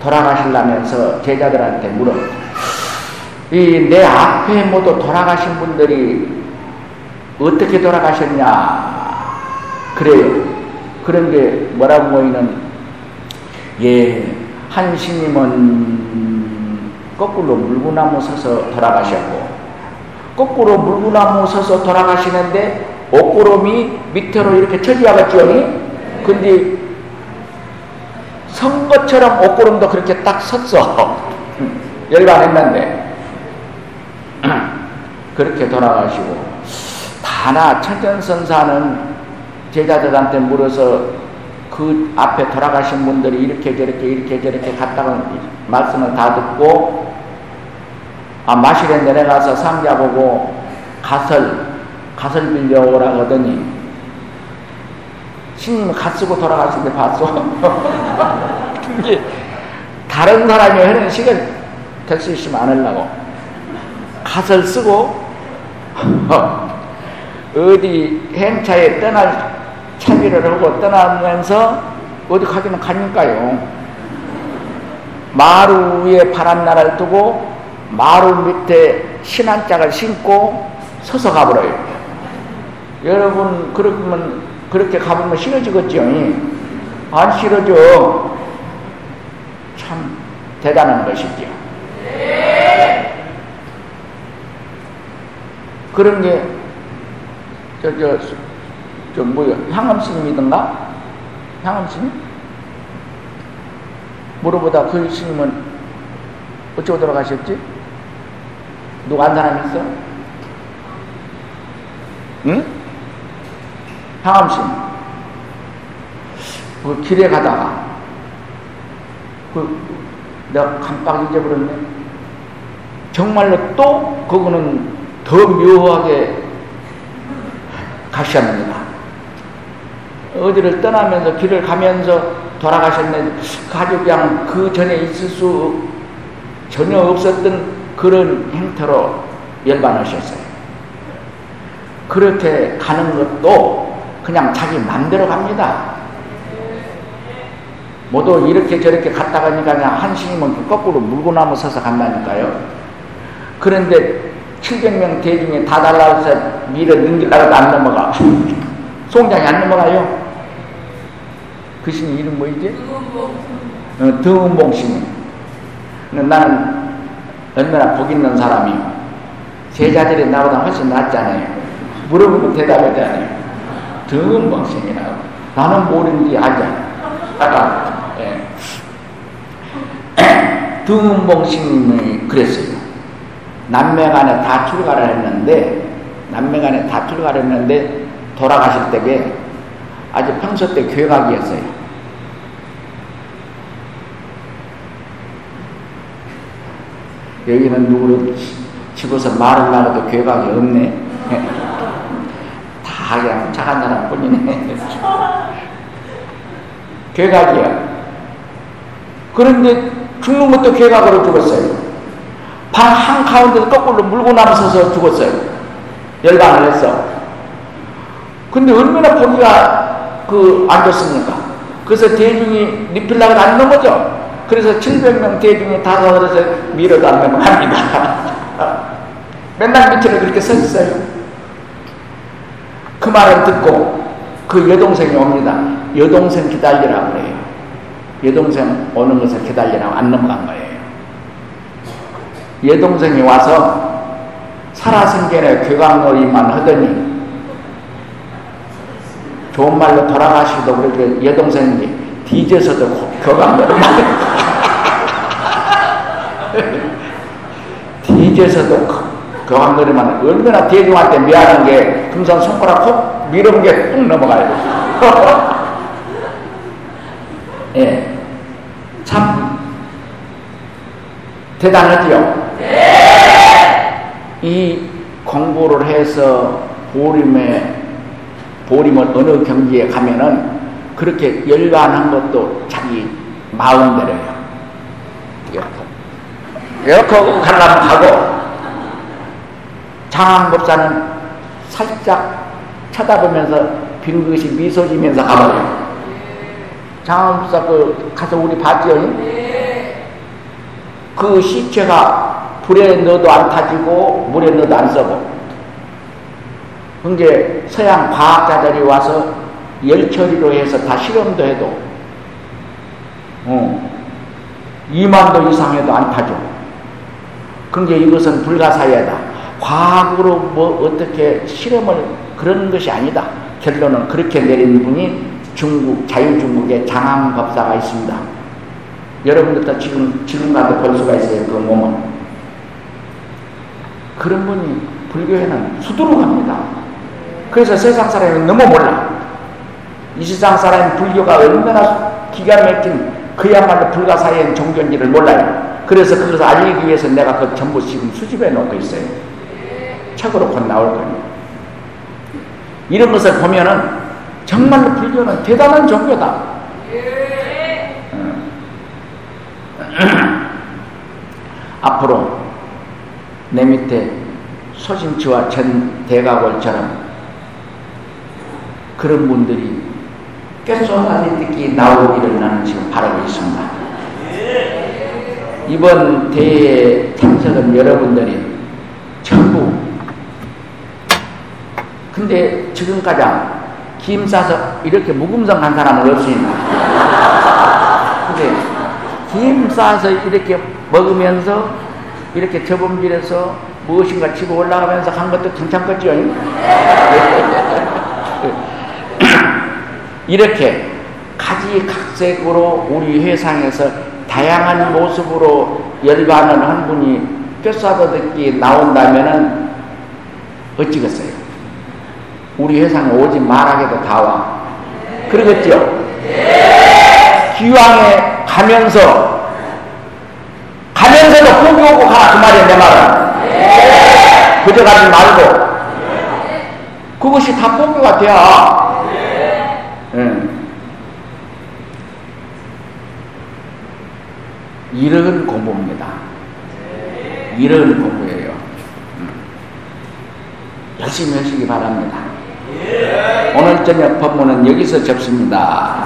돌아가시려면서 제자들한테 물어. 이 내 앞에 모두 돌아가신 분들이 어떻게 돌아가셨냐? 그래요. 그런데 뭐라고 모이는 예, 한 스님은 거꾸로 물구나무 서서 돌아가셨고 거꾸로 물구나무 서서 돌아가시는데 옷구름이 밑으로 이렇게 처지와갔지요. 근데 선거처럼 옷구름도 그렇게 딱 섰어. 열반했는데 그렇게 돌아가시고 다나 천전선사는 제자들한테 물어서 그 앞에 돌아가신 분들이 이렇게 저렇게 이렇게 저렇게 갔다가 말씀을 다 듣고 아 마실에 내려가서 상자 보고 갓을 갓을 빌려오라 하더니 신님 갓 쓰고 돌아가신 데 봤어. 이게 다른 사람이 하는 시간 될수 있으면 안 하려고. 갓을 쓰고 어디 행차에 떠날 차비를 하고 떠나면서 어디 가기는 가니까요. 마루 위에 바람나라를 두고 마루 밑에 신한짝을 신고 서서 가버려요. 여러분 그러면 그렇게 가보면 싫어지겠죠? 안 싫어져. 참 대단한 것이죠. 그런 게, 저, 저, 저, 뭐야, 향암스님이던가? 향암스님? 물어보다 그 스님은 어쩌고 돌아가셨지? 누가 한 사람 있어? 응? 향암스님. 그 길에 가다가, 그, 내가 깜빡 잊어버렸네. 정말로 또, 그거는 더 묘하게 가셨습니다. 어디를 떠나면서 길을 가면서 돌아가셨는데 가족 그냥 그 전에 있을 수 전혀 없었던 그런 행태로 열반하셨어요. 그렇게 가는 것도 그냥 자기 맘대로 갑니다. 모두 이렇게 저렇게 갔다 가니까 그냥 한 스님은 거꾸로 물고 나무 서서 간다니까요. 그런데 700명 대중에 다 달라서 밀어 넘기려고도 안 넘어가. 송장이 안 넘어가요. 그 신이 이름 뭐이지? 어, 등운봉 신이. 나는 얼마나 복 있는 사람이요. 제자들이 나보다 훨씬 낫잖아요. 물어보면 대답하잖아요. 등운봉 신이라고. 나는 모르는지 알잖아. 아까, 예. 등운봉 신이 그랬어요. 남매간에 다 출가를 했는데 남매간에 다 출가를 했는데 돌아가실 때에 아주 평소 때 괴각이었어요. 여기는 누구를 치고서 말을 나가도 괴각이 없네. 다 그냥 착한 사람 뿐이네. 괴각이야. 그런데 죽는 것도 괴각으로 죽었어요. 방 한가운데서 거꾸로 물고 나서서 죽었어요. 열반을 했어. 근데 얼마나 보기가 그 안 좋습니까? 그래서 대중이 리필라고 안 넘어져. 그래서 700명 대중이 다 서서 밀어도 안 넘어갑니다. 맨날 밑으로 그렇게 서 있어요. 그 말을 듣고 그 여동생이 옵니다. 여동생 기다리라고 그래요. 여동생 오는 것을 기다리라고 안 넘어간 거예요. 여동생이 와서 살아생전에 교광놀이만 하더니 좋은 말로 돌아가시기도 그렇게 여동생이 뒤져서도 교광놀이만 뒤져서도 교광놀이만 얼마나 대중한테 미안한 게 금산 손가락 콕 밀어본 게뚝 넘어가요. 예. 참 대단하지요. 이 공부를 해서 보림에 보림을 어느 경지에 가면은 그렇게 열반한 것도 자기 마음대로요. 이렇게 가려면 가고 장항법사는 살짝 쳐다보면서 빙긋이 미소 지면서 가버려요. 장항법사 그 가서 우리 봤죠? 그 시체가 불에 넣어도 안 타지고 물에 넣어도 안 썩어. 이제 서양 과학자들이 와서 열처리로 해서 다 실험도 해도 어, 2만도 이상해도 안 타죠. 그게 이것은 불가사의다. 과학으로 뭐 어떻게 실험을 그런 것이 아니다. 결론은 그렇게 내린 분이 중국 자유중국의 장항 법사가 있습니다. 여러분들도 지금 지금 가도 볼 수가 있어요. 그 몸은. 그런 분이 불교에는 수두룩합니다. 그래서 세상 사람이 너무 몰라. 이 세상 사람이 불교가 얼마나 기가 막힌 그야말로 불가사의한 종교인지를 몰라요. 그래서 그것을 알리기 위해서 내가 그 전부 지금 수집해 놓고 있어요. 책으로 곧 나올 거예요. 이런 것을 보면은 정말로 불교는 대단한 종교다. 어. 앞으로 내 밑에 소심치와 전 대가골처럼 그런 분들이 꽤 쏟아지듯이 나오기를 나는 지금 바라고 있습니다. 이번 대회에 참석한 여러분들이 전부 근데 지금까지 김 싸서 이렇게 무금성한 사람은 없습니다. 근데 김 싸서 이렇게 먹으면서 이렇게 저범질해서 무엇인가 치고 올라가면서 한 것도 괜찮겠죠? 이렇게 가지각색으로 우리 회상에서 다양한 모습으로 열반을 한 분이 뼈싸도 듣기 나온다면은 어찌겠어요? 우리 회상에 오지 말하게도 다 와. 그러겠죠? 기왕에 가면서 가면서 오고 가라 그 말이야 내 말은. 그저 가지 말고. 그것이 다 포기가 돼야. 네. 이런 공부입니다. 이런 공부예요. 음. 열심히 하시기 바랍니다. 오늘 저녁 법문은 여기서 접습니다